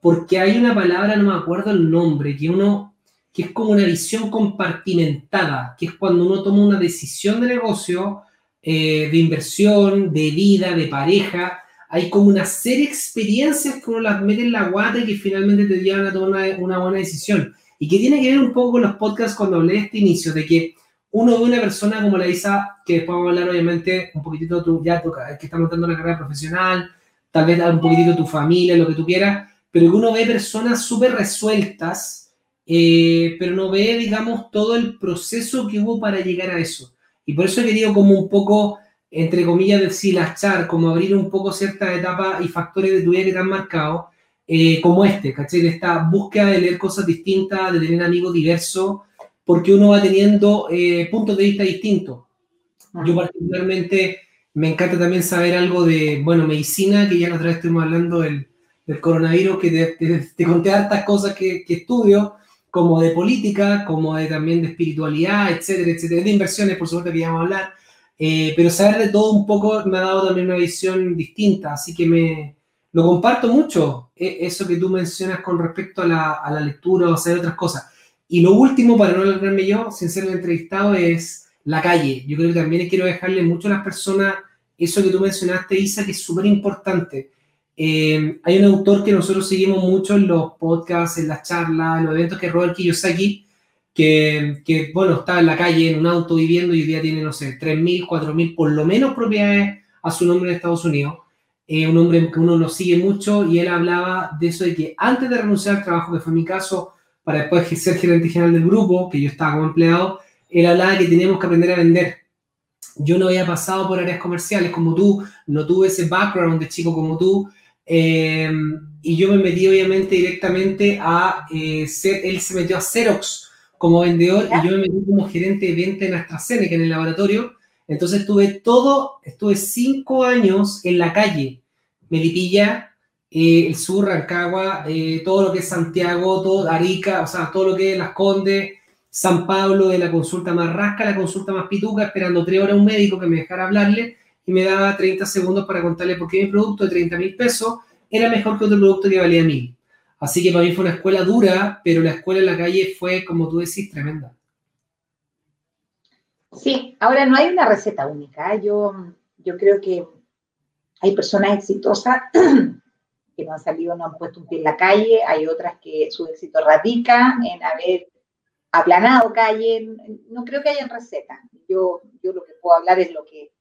porque hay una palabra, no me acuerdo el nombre, que uno, que es como una visión compartimentada, que es cuando uno toma una decisión de negocio, eh, de inversión, de vida, de pareja, hay como una serie de experiencias que uno las mete en la guata y que finalmente te llevan a tomar una, buena decisión. Y que tiene que ver un poco con los podcasts cuando hablé de este inicio, de que uno ve una persona como la Isa, que después vamos a hablar obviamente un poquitito tu, ya que está montando una carrera profesional, tal vez un poquitito tu familia, lo que tú quieras, pero que uno ve personas súper resueltas, eh, pero no ve, digamos, todo el proceso que hubo para llegar a eso. Y por eso he querido como un poco, entre comillas, deshilachar, como abrir un poco ciertas etapas y factores de tu vida que te han marcado, eh, como este, ¿cachai? Esta búsqueda de leer cosas distintas, de tener amigos diversos, porque uno va teniendo eh, puntos de vista distintos. Yo particularmente me encanta también saber algo de, bueno, medicina, que ya la otra vez estuvimos hablando del del coronavirus, que te, conté hartas cosas que, estudio, como de política, como de, también de espiritualidad, etcétera, etcétera, de inversiones, por supuesto, que íbamos a hablar, eh, pero saber de todo un poco me ha dado también una visión distinta, así que me lo comparto mucho, e, eso que tú mencionas con respecto a la, a la lectura o hacer otras cosas. Y lo último, para no alargarme yo, sin ser un entrevistado, es la calle. Yo creo que también quiero dejarle mucho a las personas eso que tú mencionaste, Isa, que es súper importante eh, hay un autor que nosotros seguimos mucho en los podcasts, en las charlas, en los eventos, que es Robert Kiyosaki, que, que, bueno, está en la calle, en un auto viviendo y hoy día tiene, no sé, 3.000, 4.000 por lo menos propiedades a su nombre en Estados Unidos. Eh, un hombre que uno lo sigue mucho y él hablaba de eso de que antes de renunciar al trabajo, que fue mi caso, para después ser gerente general del grupo, que yo estaba como empleado, él hablaba de que teníamos que aprender a vender. Yo no había pasado por áreas comerciales como tú, no tuve ese background de chico como tú, Em, y yo me metí obviamente directamente a eh, ser, él se metió a Xerox como vendedor y yo me metí como gerente de venta en AstraZeneca en el laboratorio. Entonces estuve todo, estuve cinco años en la calle, Melipilla, eh, el sur, Rancagua, eh, todo lo que es Santiago, todo Arica, o sea, todo lo que es Las Condes, San Pablo, de la consulta más rasca, la consulta más pituca, esperando tres horas un médico que me dejara hablarle y me daba 30 segundos para contarle por qué mi producto de 30 mil pesos era mejor que otro producto que valía mil. Así que para mí fue una escuela dura, pero la escuela en la calle fue, como tú decís, tremenda. Sí, ahora no hay una receta única. ¿eh? Yo, yo creo que hay personas exitosas <clears throat> que no han salido, no han puesto un pie en la calle, hay otras que su éxito radica en haber aplanado calle. No creo que haya receta. Yo, yo lo que puedo hablar es lo que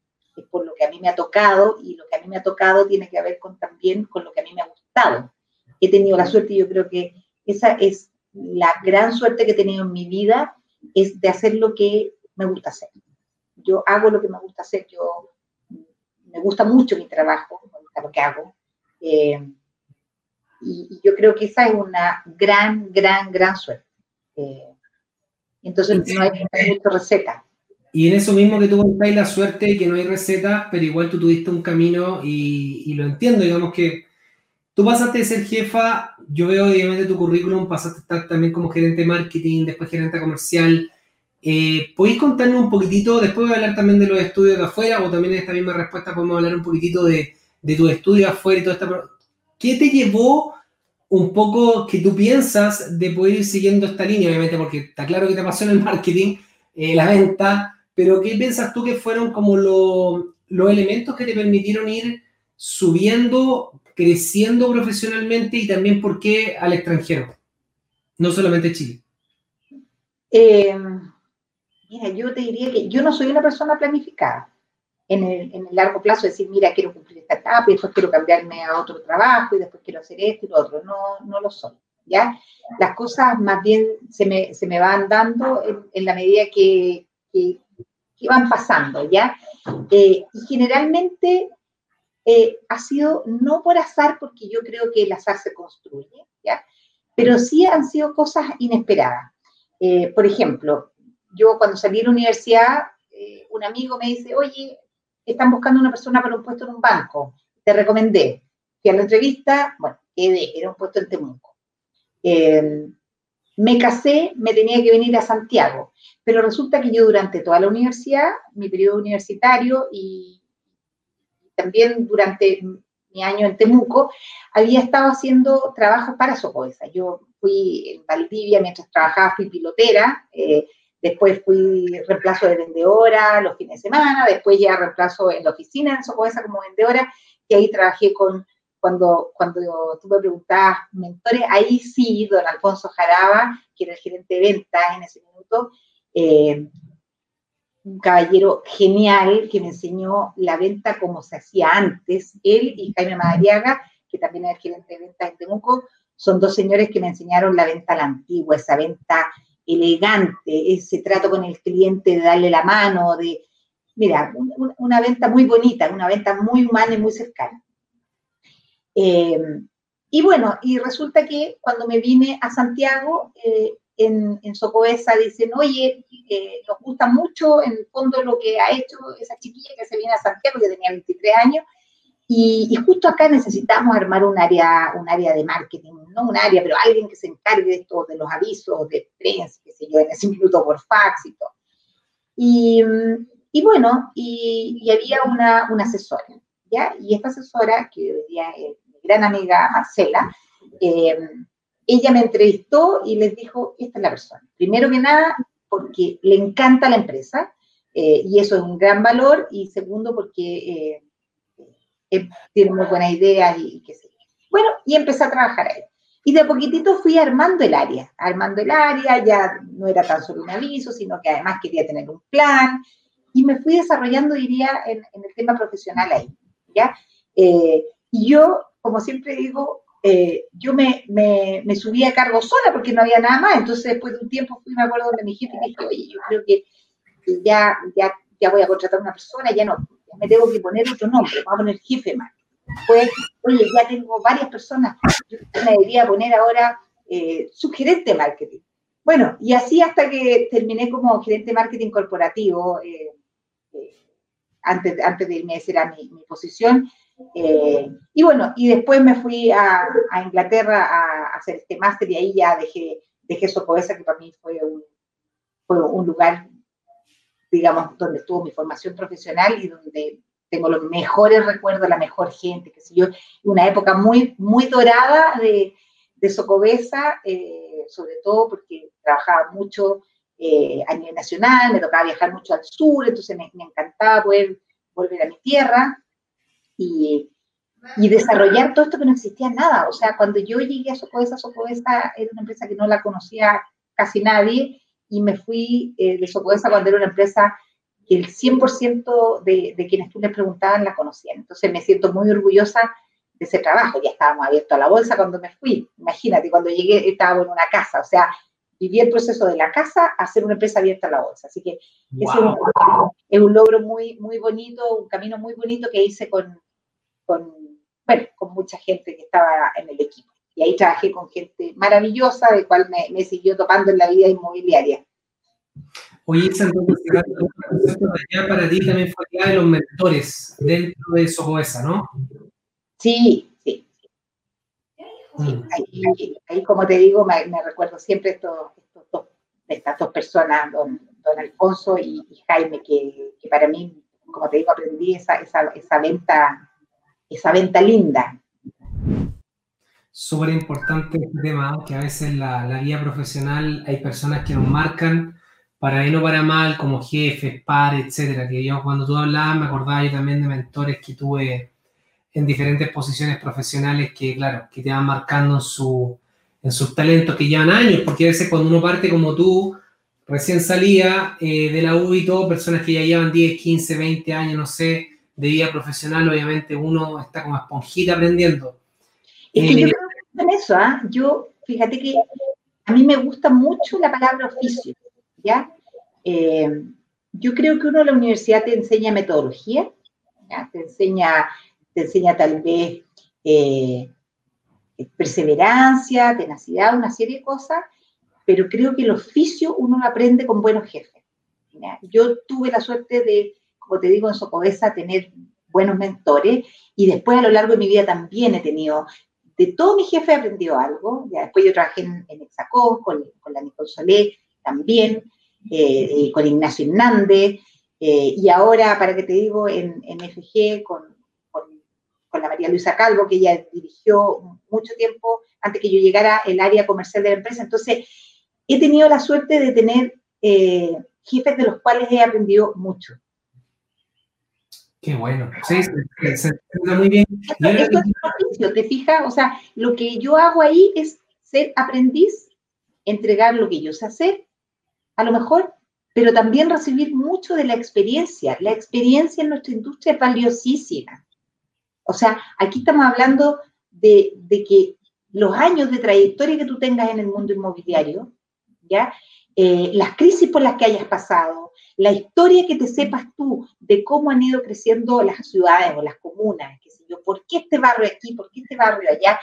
por lo que a mí me ha tocado y lo que a mí me ha tocado tiene que ver con también con lo que a mí me ha gustado. He tenido la suerte y yo creo que esa es la gran suerte que he tenido en mi vida, es de hacer lo que me gusta hacer. Yo hago lo que me gusta hacer, yo me gusta mucho mi trabajo, me gusta lo que hago. Eh, y, yo creo que esa es una gran, gran, gran suerte. Eh, entonces no hay, mucha receta. Y en eso mismo que tú contáis la suerte que no hay receta, pero igual tú tuviste un camino y, lo entiendo, digamos que tú pasaste de ser jefa, yo veo obviamente tu currículum, pasaste a estar también como gerente de marketing, después gerente comercial. Eh, ¿Podéis contarnos un poquitito, después voy a hablar también de los estudios de afuera, o también en esta misma respuesta podemos hablar un poquitito de, de tus estudios afuera y todo esto? ¿Qué te llevó un poco que tú piensas de poder ir siguiendo esta línea, obviamente, porque está claro que te apasiona el marketing, eh, la venta, pero ¿qué piensas tú que fueron como los elementos que te permitieron ir subiendo, creciendo profesionalmente y también por qué al extranjero? No solamente Chile. Eh, mira, yo te diría que yo no soy una persona planificada. en el, en el, largo plazo decir, mira, quiero cumplir esta etapa y después quiero cambiarme a otro trabajo y después quiero hacer esto y lo otro. No, no lo soy, ¿ya? Las cosas más bien se me, se me van dando en, la medida que, que, van pasando, ¿ya? Eh, y generalmente eh, ha sido no por azar, porque yo creo que el azar se construye, ¿ya? Pero sí han sido cosas inesperadas. Eh, por ejemplo, yo cuando salí de la universidad, un amigo me dice, oye, están buscando una persona para un puesto en un banco, te recomendé. Fui a la entrevista, bueno, quedé, era un puesto en Temuco. Eh, me casé, me tenía que venir a Santiago, pero resulta que yo durante toda la universidad, mi periodo universitario y también durante mi año en Temuco, había estado haciendo trabajo para Socoesa. Yo fui en Valdivia mientras trabajaba, fui pilotera, eh, Después fui reemplazo de vendedora los fines de semana, después ya reemplazo en la oficina en Socoesa como vendedora, y ahí trabajé con, cuando, cuando tú me preguntabas mentores, ahí sí, don Alfonso Jaraba, que era el gerente de ventas en ese minuto, eh, un caballero genial que me enseñó la venta como se hacía antes, él y Jaime Madariaga, que también era el gerente de ventas en Temuco, son dos señores que me enseñaron la venta a la antigua, esa venta elegante, ese trato con el cliente de darle la mano, de, mira, una venta muy bonita, una venta muy humana y muy cercana. Eh, y bueno, y resulta que cuando me vine a Santiago, eh, en, en Socoesa dicen, oye, eh, nos gusta mucho en el fondo lo que ha hecho esa chiquilla que se viene a Santiago, yo tenía 23 años, y, justo acá necesitamos armar un área, un área de marketing, no un área, pero alguien que se encargue de esto, de los avisos de prensa, qué sé yo, en ese minuto por fax y todo. Y, y bueno, y, había una, una, asesora, ¿ya? Y esta asesora, que hoy día es mi gran amiga Marcela, eh, ella me entrevistó y les dijo, esta es la persona. Primero que nada, porque le encanta la empresa, eh, y eso es un gran valor, y segundo, porque... Eh, tiene muy buenas ideas y, qué sé. Bueno, y empecé a trabajar ahí. Y de poquitito fui armando el área, armando el área, ya no era tan solo un aviso, sino que además quería tener un plan, y me fui desarrollando, diría, en, el tema profesional ahí, ¿ya? Eh, y yo, como siempre digo, eh, yo me, me, me, subí a cargo sola porque no había nada más, entonces después de un tiempo fui, me acuerdo, donde mi jefe y dije, oye, yo creo que ya, ya, ya voy a contratar a una persona, ya no, me tengo que poner otro nombre, vamos a poner jefe marketing. Pues, oye, ya tengo varias personas, yo me debería poner ahora eh, subgerente marketing. Bueno, y así hasta que terminé como gerente marketing corporativo, eh, eh, antes, antes de irme, esa era mi, posición. Eh, y bueno, y después me fui a, Inglaterra a, hacer este máster y ahí ya dejé, dejé Socoesa, que para mí fue un, fue un lugar digamos, donde estuvo mi formación profesional y donde tengo los mejores recuerdos, la mejor gente, que sé yo, una época muy, muy dorada de, de Socobesa, eh, sobre todo porque trabajaba mucho eh, a nivel nacional, me tocaba viajar mucho al sur, entonces me, encantaba poder volver a mi tierra y, y, desarrollar todo esto que no existía nada. O sea, cuando yo llegué a Socobesa, Socobesa era una empresa que no la conocía casi nadie, y me fui eh, de Socoesa cuando era una empresa que el 100% de, de, quienes tú les preguntaban la conocían. Entonces me siento muy orgullosa de ese trabajo. Ya estábamos abiertos a la bolsa cuando me fui. Imagínate, cuando llegué estaba en una casa, o sea, viví el proceso de la casa a ser una empresa abierta a la bolsa. Así que es, un, es, un, logro muy, muy bonito, un camino muy bonito que hice con, con, bueno, con mucha gente que estaba en el equipo. Y ahí trabajé con gente maravillosa, de cual me, siguió topando en la vida inmobiliaria. Oye, entonces, para ti también fue la de los mentores dentro de Socoesa, ¿no? Sí, sí. Mm. ahí, como te digo, me, recuerdo siempre estos, estas dos personas, don, Alfonso y, Jaime, que, para mí, como te digo, aprendí esa, esa, esa venta, esa venta linda, súper importante este tema, que a veces la, la vida profesional hay personas que nos marcan para bien o para mal, como jefes, pares, etcétera. Que yo cuando tú hablabas me acordaba yo también de mentores que tuve en diferentes posiciones profesionales que, claro, que te van marcando en, su, en sus talentos que llevan años, porque a veces cuando uno parte como tú, recién salía eh, de la U y todo, personas que ya llevan 10, 15, 20 años, no sé, de vida profesional, obviamente uno está como esponjita aprendiendo. Es que yo eh, creo que en eso, ¿ah? Yo, fíjate que a mí me gusta mucho la palabra oficio, ¿ya? Eh, yo creo que uno en la universidad te enseña metodología, te enseña, te enseña tal vez perseverancia, tenacidad, una serie de cosas, pero creo que el oficio uno lo aprende con buenos jefes. Yo tuve la suerte de, como te digo, en Socobesa, tener buenos mentores y después a lo largo de mi vida también he tenido, de todos mis jefes he aprendido algo. Ya después yo trabajé en, en con, la Nicole Solé también, eh, con Ignacio Hernández, eh, y ahora, para que te digo, en, en FG con, la María Luisa Calvo, que ella dirigió mucho tiempo antes que yo llegara el área comercial de la empresa. Entonces, he tenido la suerte de tener eh, jefes de los cuales he aprendido mucho. Qué bueno. Sí, se, se, muy bien. Esto, es un oficio, ¿te fijas? O sea, lo que yo hago ahí es ser aprendiz, entregar lo que yo sé hacer, a lo mejor, pero también recibir mucho de la experiencia. La experiencia en nuestra industria es valiosísima. O sea, aquí estamos hablando de, de que los años de trayectoria que tú tengas en el mundo inmobiliario ¿ya? Eh, las crisis por las que hayas pasado, la historia que te sepas tú de cómo han ido creciendo las ciudades o las comunas, qué sé por qué este barrio aquí, por qué este barrio allá,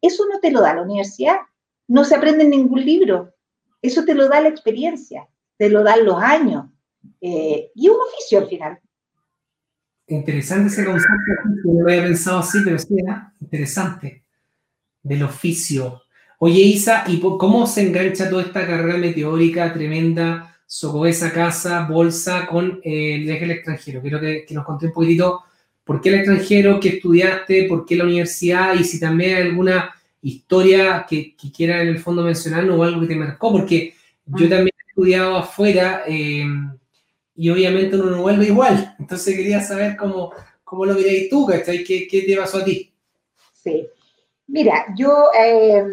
eso no te lo da la universidad, no se aprende en ningún libro, eso te lo da la experiencia, te lo dan los años, eh, y un oficio al final. Interesante ese concepto, no lo había pensado así, pero sí, interesante, del oficio. Oye, Isa, ¿y cómo se engancha toda esta carrera meteórica tremenda, esa Casa, Bolsa, con eh, el viaje al extranjero? Quiero que, nos conté un poquitito por qué el extranjero, qué estudiaste, por qué la universidad y si también hay alguna historia que, quiera en el fondo mencionar o algo que te marcó, porque yo también he estudiado afuera eh, y obviamente uno no vuelve igual. Entonces quería saber cómo, cómo lo miráis tú, ¿Qué, ¿Qué te pasó a ti? Sí. Mira, yo eh,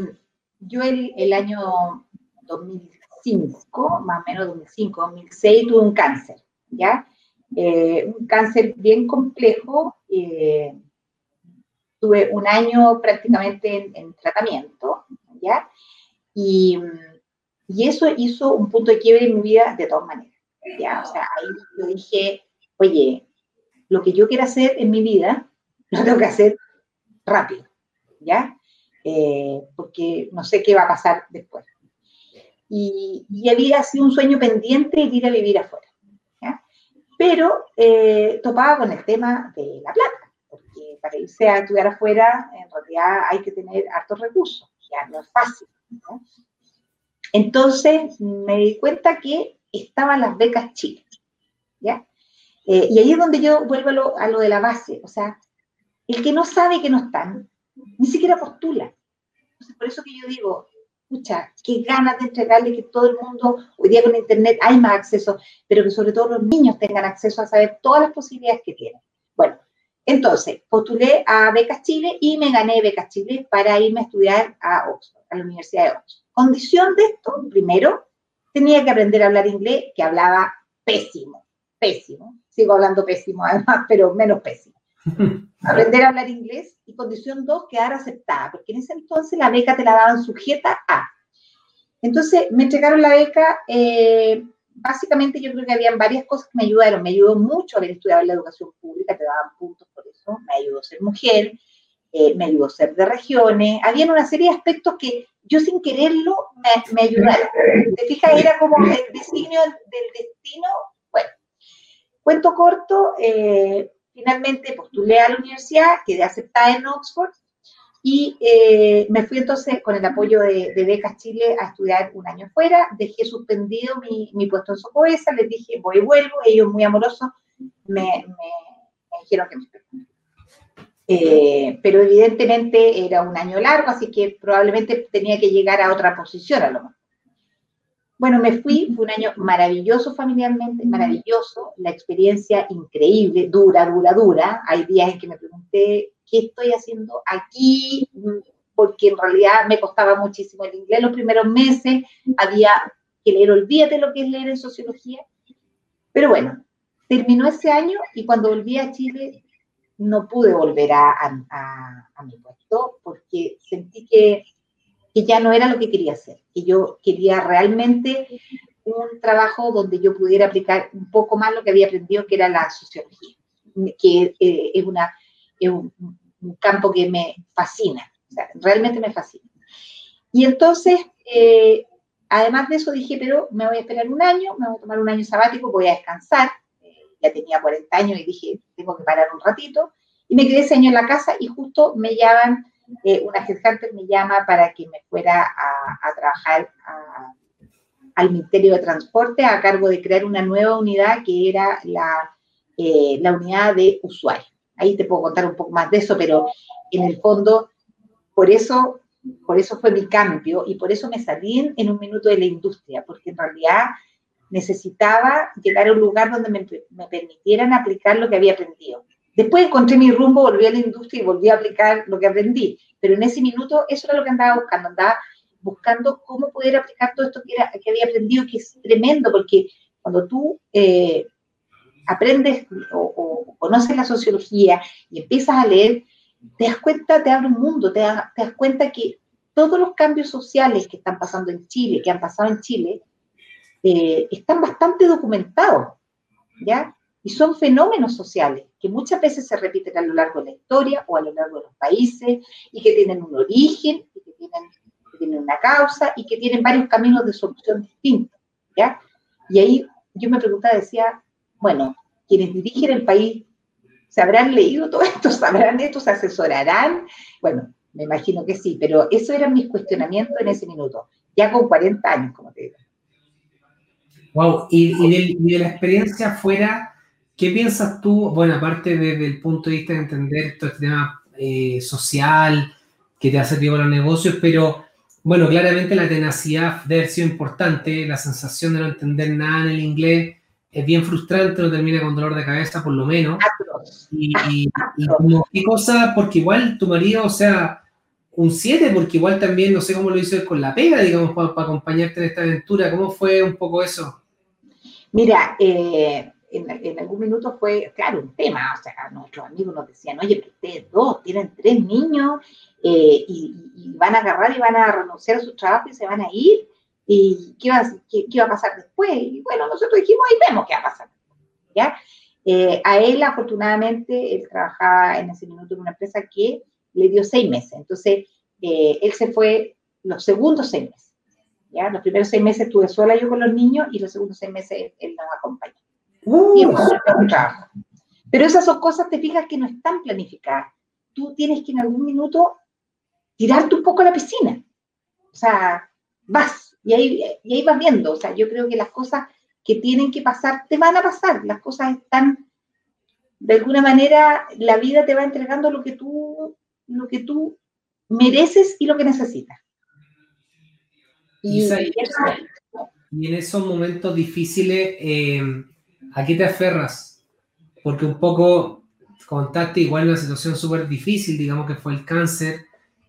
yo el, el, año 2005, más o menos 2005, 2006, tuve un cáncer, ¿ya? Eh, un cáncer bien complejo. Eh, tuve un año prácticamente en, tratamiento, ¿ya? Y, y, eso hizo un punto de quiebre en mi vida de todas maneras, ¿ya? O sea, ahí yo dije, oye, lo que yo quiero hacer en mi vida, lo tengo que hacer rápido, ¿ya? Eh, porque no sé qué va a pasar después. Y, había sido un sueño pendiente ir a vivir afuera. Pero eh, topaba con el tema de la plata, porque para irse a estudiar afuera, en realidad hay que tener hartos recursos, ya no es fácil. Entonces me di cuenta que estaban las becas Chile. ¿ya? Eh, y ahí es donde yo vuelvo a lo de la base, o sea, el que no sabe que no están, ni siquiera postula. Por eso que yo digo, escucha, qué ganas de entregarle que todo el mundo, hoy día con Internet hay más acceso, pero que sobre todo los niños tengan acceso a saber todas las posibilidades que tienen. Bueno, entonces, postulé a Becas Chile y me gané Becas Chile para irme a estudiar a Oxford, a la Universidad de Oxford. Condición de esto, primero, tenía que aprender a hablar inglés, que hablaba pésimo, pésimo. Sigo hablando pésimo además, pero menos pésimo. <laughs> aprender a hablar inglés y condición dos, quedar aceptada, porque en ese entonces la beca te la daban sujeta a. Entonces me entregaron la beca, eh, básicamente yo creo que habían varias cosas que me ayudaron, me ayudó mucho haber estudiado en la educación pública, te daban puntos por eso, me ayudó a ser mujer, eh, me ayudó a ser de regiones, había una serie de aspectos que yo sin quererlo me, me ayudaron. ¿Te fijas? Era como el designio del, destino. Bueno, cuento corto, eh, Finalmente postulé a la universidad, quedé aceptada en Oxford y eh, me fui entonces con el apoyo de, Becas Chile a estudiar un año fuera. Dejé suspendido mi, puesto en Socoesa, les dije voy y vuelvo. Ellos muy amorosos me, dijeron que me eh, pero evidentemente era un año largo, así que probablemente tenía que llegar a otra posición a lo mejor. Bueno, me fui, fue un año maravilloso familiarmente, maravilloso, la experiencia increíble, dura, dura, dura. Hay días en que me pregunté, ¿qué estoy haciendo aquí? Porque en realidad me costaba muchísimo el inglés los primeros meses, había que leer, olvídate lo que es leer en sociología. Pero bueno, terminó ese año y cuando volví a Chile no pude volver a, a, mi puesto porque sentí que, que, ya no era lo que quería hacer, que yo quería realmente un trabajo donde yo pudiera aplicar un poco más lo que había aprendido, que era la sociología, que eh, es, una, es un, campo que me fascina, realmente me fascina. Y entonces, eh, además de eso, dije, pero me voy a esperar un año, me voy a tomar un año sabático, voy a descansar. Eh, ya tenía 40 años y dije, tengo que parar un ratito. Y me quedé ese año en la casa y justo me llaman, eh, una headhunter me llama para que me fuera a, trabajar al Ministerio de Transporte a cargo de crear una nueva unidad que era la, la unidad de usuario. Ahí te puedo contar un poco más de eso, pero en el fondo, por eso, por eso fue mi cambio y por eso me salí en, un minuto de la industria, porque en realidad necesitaba llegar a un lugar donde me, permitieran aplicar lo que había aprendido. Después encontré mi rumbo, volví a la industria y volví a aplicar lo que aprendí. Pero en ese minuto eso era lo que andaba buscando, andaba buscando cómo poder aplicar todo esto que, había aprendido, que es tremendo, porque cuando tú eh, aprendes o, conoces la sociología y empiezas a leer, te das cuenta, te abre un mundo, te, das cuenta que todos los cambios sociales que están pasando en Chile, que han pasado en Chile, eh, están bastante documentados, ¿ya? Y son fenómenos sociales que muchas veces se repiten a lo largo de la historia o a lo largo de los países y que tienen un origen, y que tienen, tienen una causa y que tienen varios caminos de solución distintos, ¿ya? Y ahí yo me preguntaba, decía, bueno, quienes dirigen el país se habrán leído todo esto, sabrán esto, se asesorarán. Bueno, me imagino que sí, pero eso eran mis cuestionamientos en ese minuto, ya con 40 años, como te digo. Wow, y, de, la experiencia afuera, ¿qué piensas tú? Bueno, aparte desde el punto de vista de entender todo este tema eh, social que te ha servido para los negocios, pero bueno, claramente la tenacidad debe haber sido importante, la sensación de no entender nada en el inglés es bien frustrante, no termina con dolor de cabeza, por lo menos. Y, como, ¿qué cosa? Porque igual tu marido, o sea, un 7, porque igual también, no sé cómo lo hizo con la pega, digamos, para, acompañarte en esta aventura. ¿Cómo fue un poco eso? Mira, eh, en, algún minuto fue, claro, un tema. O sea, nuestros amigos nos decían, oye, pero ustedes dos tienen tres niños eh, y, y, van a agarrar y van a renunciar a su trabajo y se van a ir y qué va, qué, a pasar después. Y bueno, nosotros dijimos, ahí vemos qué va a pasar. ¿ya? Eh, a él, afortunadamente, él trabajaba en ese minuto en una empresa que le dio seis meses. Entonces, eh, él se fue los segundos seis meses. ¿ya? Los primeros seis meses estuve sola yo con los niños y los segundos seis meses él nos acompañó. Uh. Pero esas son cosas, te fijas, que no están planificadas. Tú tienes que en algún minuto tirarte un poco a la piscina. O sea, vas, y ahí, y ahí vas viendo, o sea, yo creo que las cosas que tienen que pasar te van a pasar, las cosas están, de alguna manera, la vida te va entregando lo que tú, lo que tú mereces y lo que necesitas. Y, en esos momentos difíciles, eh, ¿a qué te aferras? Porque un poco contaste igual una situación súper difícil, digamos que fue el cáncer,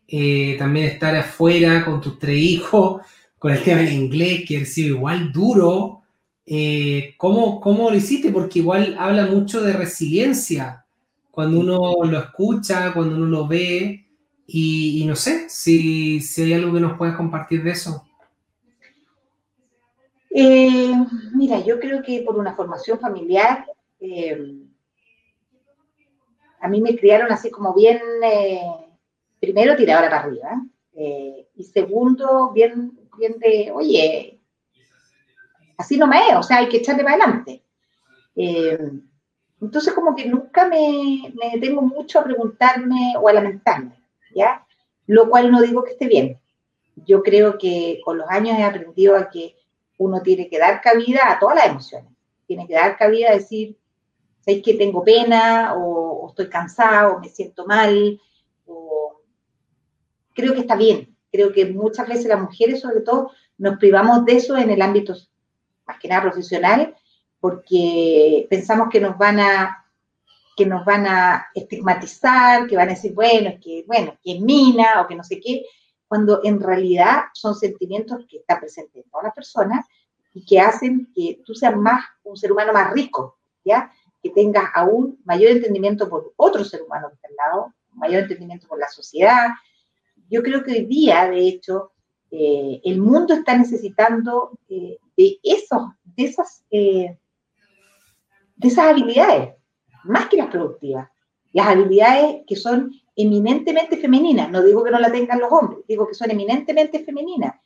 eh, también estar afuera con tus tres hijos, con el tema del inglés, que ha sido igual duro. Eh, ¿cómo, ¿Cómo lo hiciste? Porque igual habla mucho de resiliencia cuando uno lo escucha, cuando uno lo ve, y, no sé si, si, hay algo que nos puedas compartir de eso. Eh, mira, yo creo que por una formación familiar, eh, a mí me criaron así como bien, primero tiradora para arriba, y segundo, bien bien de, oye, así no me es, o sea, hay que echarle para adelante. Eh, entonces, como que nunca me, me detengo mucho a preguntarme o a lamentarme, ¿ya? Lo cual no digo que esté bien. Yo creo que con los años he aprendido a que uno tiene que dar cabida a todas las emociones. Tiene que dar cabida a decir, ¿sabes que tengo pena? O, o, estoy cansado, o me siento mal, o creo que está bien. Creo que muchas veces las mujeres, sobre todo, nos privamos de eso en el ámbito más que nada profesional, porque pensamos que nos van a que nos van a estigmatizar, que van a decir, bueno, es que, bueno, que es mina o que no sé qué, cuando en realidad son sentimientos que están presentes en todas las personas, y que hacen que tú seas más un ser humano más rico, ¿ya? Que tengas aún mayor entendimiento por otro ser humano que lado, mayor entendimiento por la sociedad. Yo creo que hoy día, de hecho, eh, el mundo está necesitando eh, de, esos, de, esas, eh, de esas habilidades, más que las productivas. Las habilidades que son eminentemente femeninas, no digo que no la tengan los hombres, digo que son eminentemente femeninas,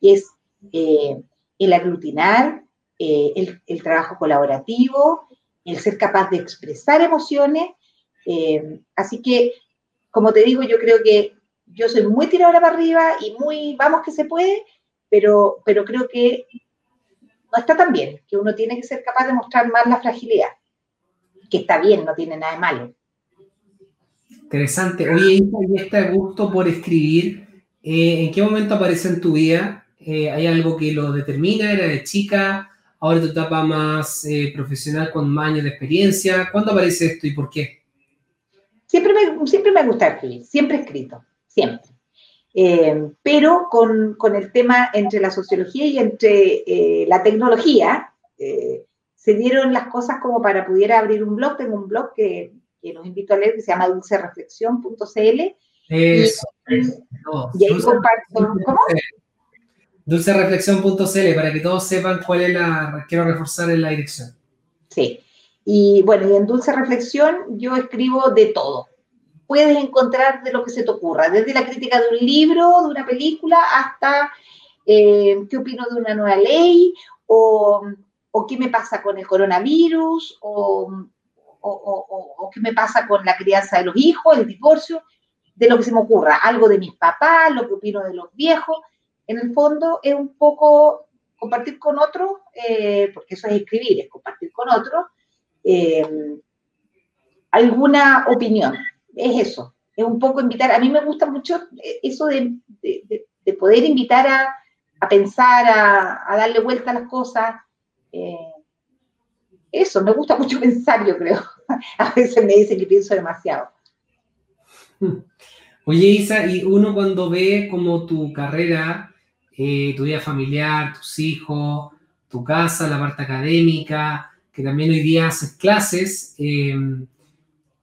y es el aglutinar, el, el, trabajo colaborativo, el ser capaz de expresar emociones. así que, como te digo, yo creo que yo soy muy tiradora para arriba y muy, vamos que se puede, pero, pero creo que no está tan bien, que uno tiene que ser capaz de mostrar más la fragilidad, que está bien, no tiene nada de malo. Interesante. Oye, y este gusto por escribir, eh, ¿en qué momento aparece en tu vida? Eh, ¿Hay algo que lo determina? ¿Era de chica? ¿Ahora tu etapa más eh, profesional con más años de experiencia? ¿Cuándo aparece esto y por qué? Siempre me, siempre me gusta escribir, siempre he escrito siempre. Pero con, con, el tema entre la sociología y entre la tecnología, se dieron las cosas como para pudiera abrir un blog. Tengo un blog que, que los invito a leer que se llama dulcereflexión.cl. Eso. Y, y ahí comparto. ¿Cómo? Dulcereflexión.cl para que todos sepan cuál es la. Quiero reforzar en la dirección. Sí. Y bueno, y en Dulce Reflexión yo escribo de todo puedes encontrar de lo que se te ocurra, desde la crítica de un libro, de una película, hasta eh, qué opino de una nueva ley, o, qué me pasa con el coronavirus, o, qué me pasa con la crianza de los hijos, el divorcio, de lo que se me ocurra, algo de mis papás, lo que opino de los viejos. En el fondo es un poco compartir con otros, eh, porque eso es escribir, es compartir con otros, eh, alguna opinión es eso, es un poco invitar, a mí me gusta mucho eh, eso de, poder invitar a, pensar, a, darle vuelta a las cosas. Eso, me gusta mucho <laughs> pensar, yo creo. A veces me dicen que pienso demasiado. Oye, Isa, y uno cuando ve como tu carrera, eh, tu vida familiar, tus hijos, tu casa, la parte académica, que también hoy día haces clases,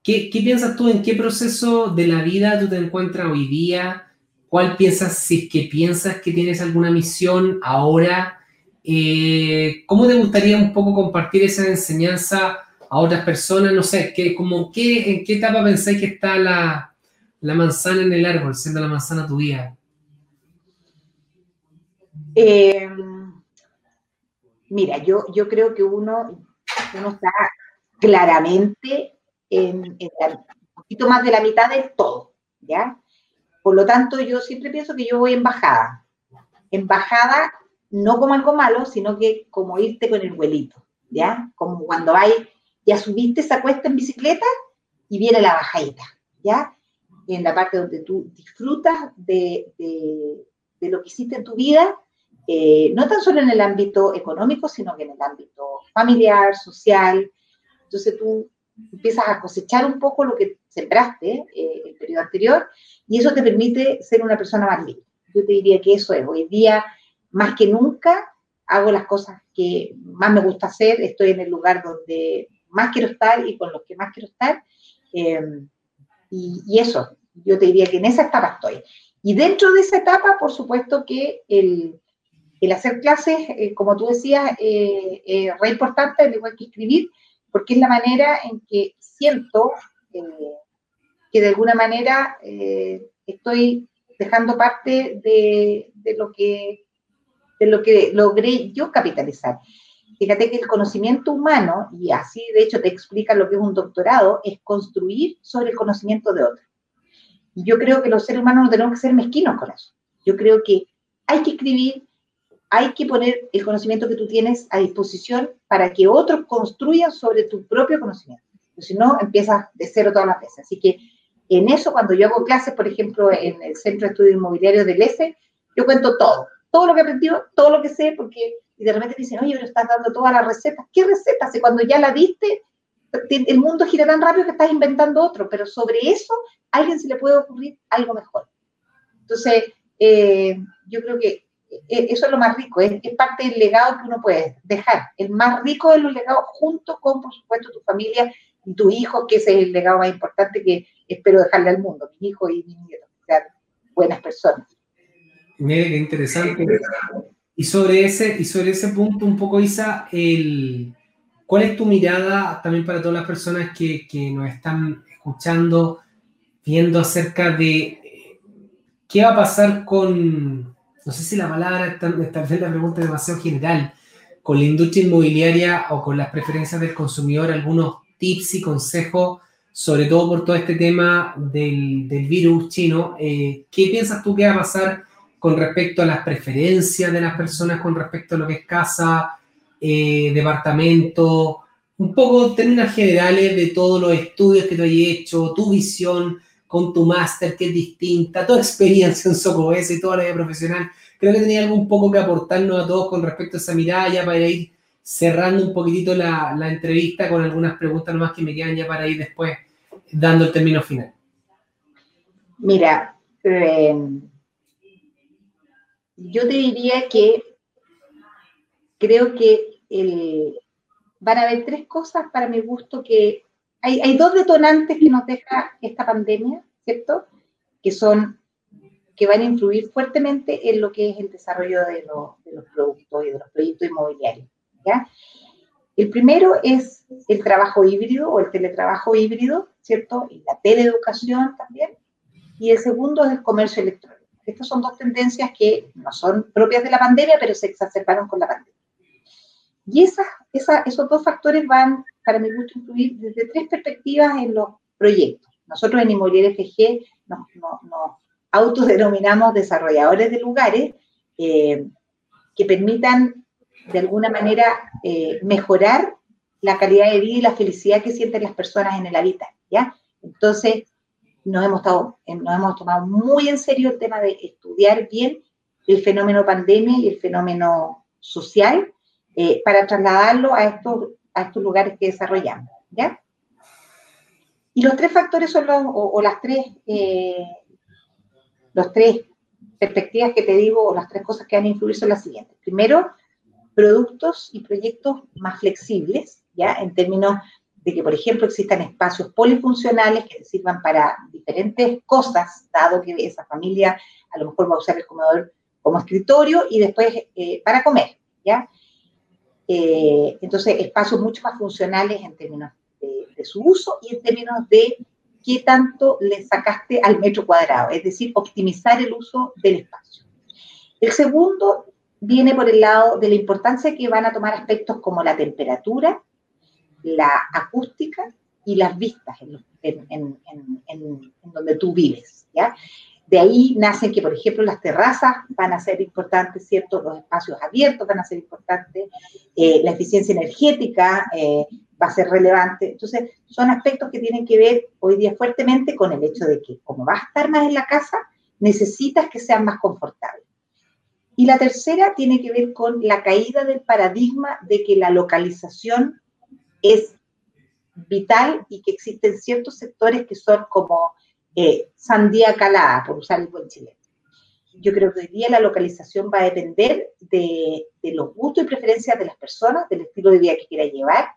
¿Qué, piensas tú? ¿En qué proceso de la vida tú te encuentras hoy día? ¿Cuál piensas, si es que piensas que tienes alguna misión ahora? Eh, ¿Cómo te gustaría un poco compartir esa enseñanza a otras personas? No sé, ¿qué, como ¿en qué etapa pensáis que está la, manzana en el árbol, siendo la manzana tu vida? Eh, mira, yo, yo creo que uno, uno está claramente en, un poquito más de la mitad de todo, ¿ya? Por lo tanto, yo siempre pienso que yo voy en bajada. En bajada, no como algo malo, sino que como irte con el vuelito, ¿ya? Como cuando hay, ya subiste esa cuesta en bicicleta y viene la bajadita, ¿ya? En la parte donde tú disfrutas de, de, lo que hiciste en tu vida, eh, no tan solo en el ámbito económico, sino que en el ámbito familiar, social. Entonces tú empiezas a cosechar un poco lo que sembraste eh, el periodo anterior y eso te permite ser una persona más libre. Yo te diría que eso es. Hoy día, más que nunca, hago las cosas que más me gusta hacer, estoy en el lugar donde más quiero estar y con los que más quiero estar. Em, y, eso, yo te diría que en esa etapa estoy. Y dentro de esa etapa, por supuesto que el, el hacer clases, eh, como tú decías, eh, es re importante, al igual que escribir, porque es la manera en que siento eh, que de alguna manera estoy dejando parte de, lo que, de lo que logré yo capitalizar. Fíjate que el conocimiento humano, y así de hecho te explica lo que es un doctorado, es construir sobre el conocimiento de otro. Yo creo que los seres humanos no tenemos que ser mezquinos con eso. Yo creo que hay que escribir, hay que poner el conocimiento que tú tienes a disposición para que otros construyan sobre tu propio conocimiento. Si no, empiezas de cero todas las veces. Así que en eso, cuando yo hago clases, por ejemplo, en el Centro de Estudios Inmobiliarios del ESE, yo cuento todo, todo lo que he aprendido, todo lo que sé, porque y de repente dicen, oye, pero estás dando todas las recetas. ¿Qué recetas? Si cuando ya la diste, el mundo gira tan rápido que estás inventando otro, pero sobre eso a alguien se le puede ocurrir algo mejor. Entonces, eh, yo creo que e, eso es lo más rico, es, parte del legado que uno puede dejar. El más rico de los legados, junto con, por supuesto, tu familia y tus hijos, que ese es el legado más importante que espero dejarle al mundo, mis hijos y mis nietos, sean buenas personas. Mire, qué interesante. Y sobre ese, y sobre ese punto, un poco, Isa, el, ¿cuál es tu mirada también para todas las personas que, que nos están escuchando, viendo acerca de qué va a pasar con, no sé si la palabra, tal vez la pregunta es demasiado general, con la industria inmobiliaria o con las preferencias del consumidor, algunos tips y consejos, sobre todo por todo este tema del, del virus chino. Eh, ¿Qué piensas tú que va a pasar con respecto a las preferencias de las personas, con respecto a lo que es casa, eh, departamento? Un poco términos generales de todos los estudios que tú has hecho, tu visión, con tu máster que es distinta, tu <laughs> experiencia en SOCOS y toda la vida profesional. Creo que tenía algo un poco que aportarnos a todos con respecto a esa mirada, ya para ir cerrando un poquitito la, la entrevista con algunas preguntas nomás que me quedan ya para ir después dando el término final. Mira, eh, yo te diría que creo que el, van a haber tres cosas para mi gusto que hay, dos detonantes que nos deja esta pandemia, ¿cierto? Que son, que van a influir fuertemente en lo que es el desarrollo de, los productos y de los proyectos inmobiliarios, ¿ya? El primero es el trabajo híbrido o el teletrabajo híbrido, ¿cierto? Y la teleeducación también. Y el segundo es el comercio electrónico. Estas son dos tendencias que no son propias de la pandemia, pero se exacerbaron con la pandemia. Y esos dos factores van para mi gusto, incluir desde tres perspectivas en los proyectos. Nosotros en Inmobiliaria FG nos, autodenominamos desarrolladores de lugares eh, que permitan de alguna manera eh, mejorar la calidad de vida y la felicidad que sienten las personas en el hábitat, ¿ya? Entonces, nos hemos, estado, nos hemos tomado muy en serio el tema de estudiar bien el fenómeno pandemia y el fenómeno social eh, para trasladarlo a estos a estos lugares que desarrollamos, ¿ya? Y los tres factores son los, o, las tres, eh, los tres perspectivas que te digo, o las tres cosas que van a influir son las siguientes. Primero, productos y proyectos más flexibles, ¿ya? En términos de que, por ejemplo, existan espacios polifuncionales que sirvan para diferentes cosas, dado que esa familia a lo mejor va a usar el comedor como escritorio y después eh, para comer, ¿ya? Eh, entonces, espacios mucho más funcionales en términos de, su uso y en términos de qué tanto le sacaste al metro cuadrado, es decir, optimizar el uso del espacio. El segundo viene por el lado de la importancia que van a tomar aspectos como la temperatura, la acústica y las vistas en, donde tú vives. De ahí nacen que, por ejemplo, las terrazas van a ser importantes, ¿cierto? Los espacios abiertos van a ser importantes, eh, la eficiencia energética eh, va a ser relevante. Entonces, son aspectos que tienen que ver hoy día fuertemente con el hecho de que, como vas a estar más en la casa, necesitas que sean más confortables. Y la tercera tiene que ver con la caída del paradigma de que la localización es vital y que existen ciertos sectores que son como eh, sandía calada, por usar el buen chileno. Yo creo que hoy día la localización va a depender de, los gustos y preferencias de las personas, del estilo de vida que quiera llevar,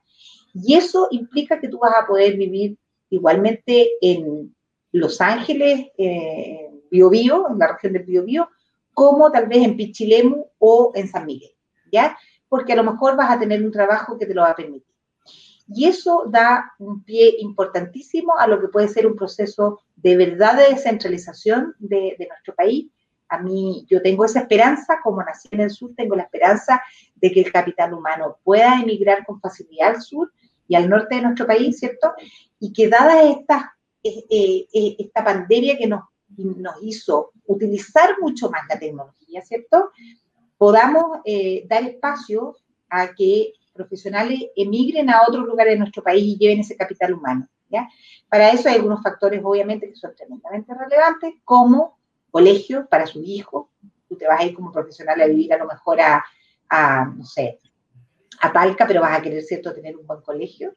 y eso implica que tú vas a poder vivir igualmente en Los Ángeles, en Bio, Bio en la región del Bio, Bio como tal vez en Pichilemu o en San Miguel, ¿ya? Porque a lo mejor vas a tener un trabajo que te lo va a permitir. Y eso da un pie importantísimo a lo que puede ser un proceso de verdad de descentralización de, nuestro país. A mí, yo tengo esa esperanza, como nací en el sur, tengo la esperanza de que el capital humano pueda emigrar con facilidad al sur y al norte de nuestro país, ¿cierto? Y que dada esta, eh, eh, eh, esta pandemia que nos, nos hizo utilizar mucho más la tecnología, ¿cierto? Podamos dar espacio a que profesionales emigren a otros lugares de nuestro país y lleven ese capital humano. Para eso hay algunos factores, obviamente, que son tremendamente relevantes, como colegio para su hijo. Tú te vas a ir como profesional a vivir a lo mejor a, no sé, a Palca, pero vas a querer, ¿cierto?, tener un buen colegio.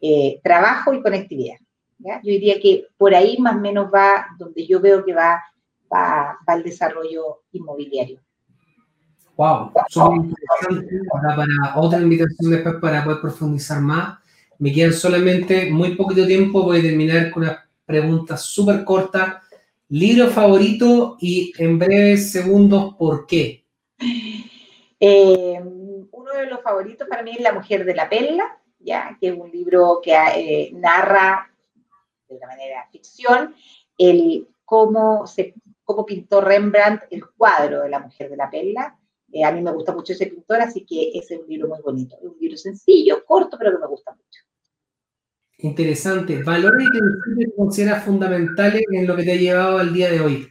Eh, trabajo y conectividad. ¿ya? Yo diría que por ahí más o menos va donde yo veo que va, va el desarrollo inmobiliario. Wow, súper interesante. para otra invitación después para poder profundizar más. Me quedan solamente muy poquito tiempo, voy a terminar con una pregunta súper corta. Libro favorito y en breves segundos, ¿por qué? Eh, uno de los favoritos para mí es La Mujer de la Perla, ya que es un libro que eh, narra de una manera ficción el cómo se cómo pintó Rembrandt el cuadro de La Mujer de la Perla. Eh, a mí me gusta mucho ese pintor, así que ese es un libro muy bonito. Es un libro sencillo, corto, pero que me gusta mucho. Interesante. Valores que consideras fundamentales en lo que te ha llevado al día de hoy.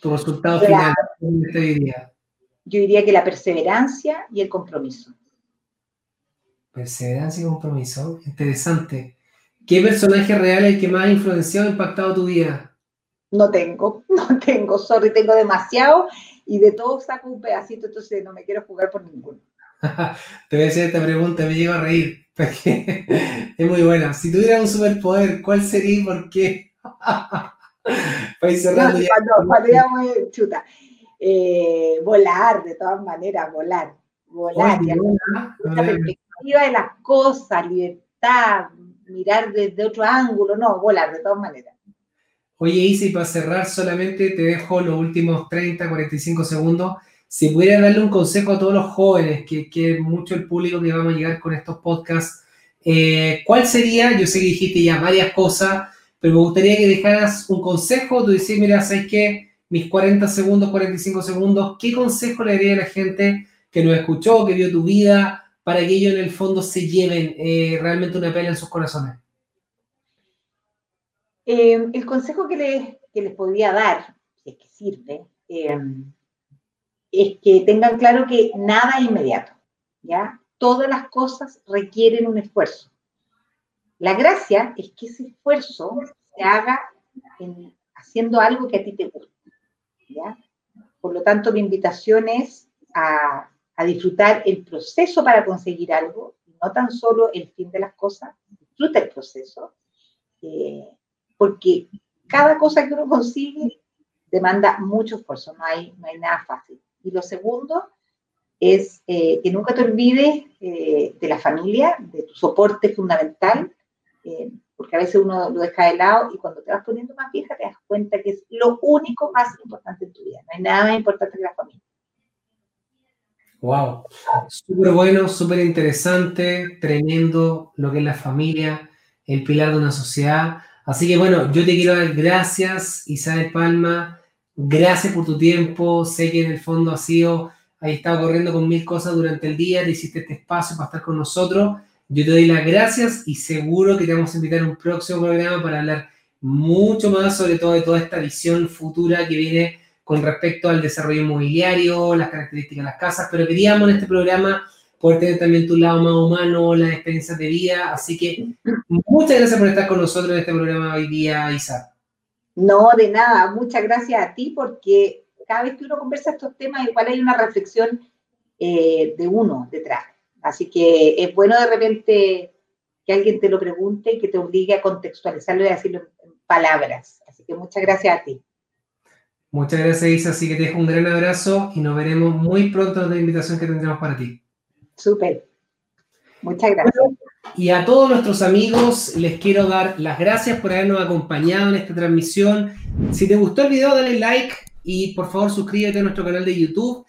Tu resultado final este día. Yo diría que la perseverancia y el compromiso. Perseverancia y compromiso. Interesante. ¿Qué personaje real es el que más ha influenciado o impactado tu vida? No tengo, <laughs> no tengo, sorry, tengo demasiado y de todo saco un pedacito, entonces no me quiero jugar por ninguno. <laughs> Te voy a hacer esta pregunta, me llevo a reír, porque <laughs> es muy buena. Si tuvieras un superpoder, ¿cuál sería y por qué? <laughs> Para cerrando ya. Cuando, muy chuta. Eh, volar, de todas maneras, volar. Volar. la perspectiva de las cosas, libertad, mirar desde otro ángulo, no, volar, de todas maneras. Oye, Isi, para cerrar solamente te dejo los últimos 30, 45 segundos. Si pudieras darle un consejo a todos los jóvenes, que, que mucho el público que vamos a llegar con estos podcasts, eh, ¿cuál sería? Yo sé que dijiste ya varias cosas, pero me gustaría que dejaras un consejo. Tú dices, mira, ¿sabes qué? Mis 40 segundos, 45 segundos, ¿qué consejo le daría a la gente que nos escuchó, que vio tu vida, para que ellos en el fondo se lleven eh, realmente una pena en sus corazones? Eh, el consejo que les, les podría dar, si es que sirve, eh, es que tengan claro que nada es inmediato, ¿ya? Todas las cosas requieren un esfuerzo. La gracia es que ese esfuerzo se haga haciendo algo que a ti te gusta, ¿ya? Por lo tanto, mi invitación es a, disfrutar el proceso para conseguir algo, no tan solo el fin de las cosas, disfruta el proceso. Eh, porque cada cosa que uno consigue demanda mucho esfuerzo, no hay, no hay nada fácil. Y lo segundo es eh, que nunca te olvides eh, de la familia, de tu soporte fundamental, eh, porque a veces uno lo deja de lado y cuando te vas poniendo más vieja te das cuenta que es lo único más importante en tu vida. No hay nada más importante que la familia. Wow, súper bueno, súper interesante, tremendo lo que es la familia, el pilar de una sociedad. Así que bueno, yo te quiero dar gracias, Isabel Palma. Gracias por tu tiempo. Sé que en el fondo has sido, has estado corriendo con mil cosas durante el día, te hiciste este espacio para estar con nosotros. Yo te doy las gracias y seguro que te vamos a invitar a un próximo programa para hablar mucho más sobre todo de toda esta visión futura que viene con respecto al desarrollo inmobiliario, las características de las casas, pero queríamos en este programa poder tener también tu lado más humano, las experiencias de vida. Así que muchas gracias por estar con nosotros en este programa hoy día, Isa. No, de nada. Muchas gracias a ti porque cada vez que uno conversa estos temas, igual hay una reflexión eh, de uno detrás. Así que es bueno de repente que alguien te lo pregunte y que te obligue a contextualizarlo y a decirlo en palabras. Así que muchas gracias a ti. Muchas gracias, Isa. Así que te dejo un gran abrazo y nos veremos muy pronto en la invitación que tendremos para ti. Súper. Muchas gracias. y a todos nuestros amigos les quiero dar las gracias por habernos acompañado en esta transmisión. Si te gustó el video, dale like y por favor suscríbete a nuestro canal de YouTube.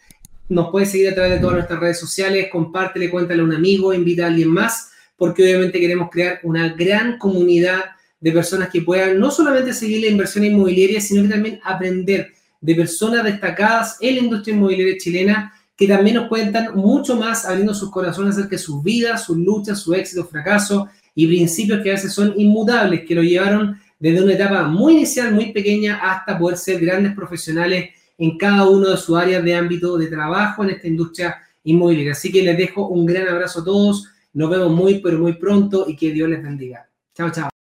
Nos puedes seguir a través de todas nuestras redes sociales, compártele, cuéntale a un amigo, invita a alguien más, porque obviamente queremos crear una gran comunidad de personas que puedan no solamente seguir la inversión inmobiliaria, sino que también aprender de personas destacadas en la industria inmobiliaria chilena que también nos cuentan mucho más abriendo sus corazones acerca de sus vidas, sus luchas, su éxito, fracaso y principios que a veces son inmutables, que lo llevaron desde una etapa muy inicial, muy pequeña, hasta poder ser grandes profesionales en cada uno de sus áreas de ámbito de trabajo en esta industria inmobiliaria. Así que les dejo un gran abrazo a todos, nos vemos muy, pero muy pronto y que Dios les bendiga. Chao, chao.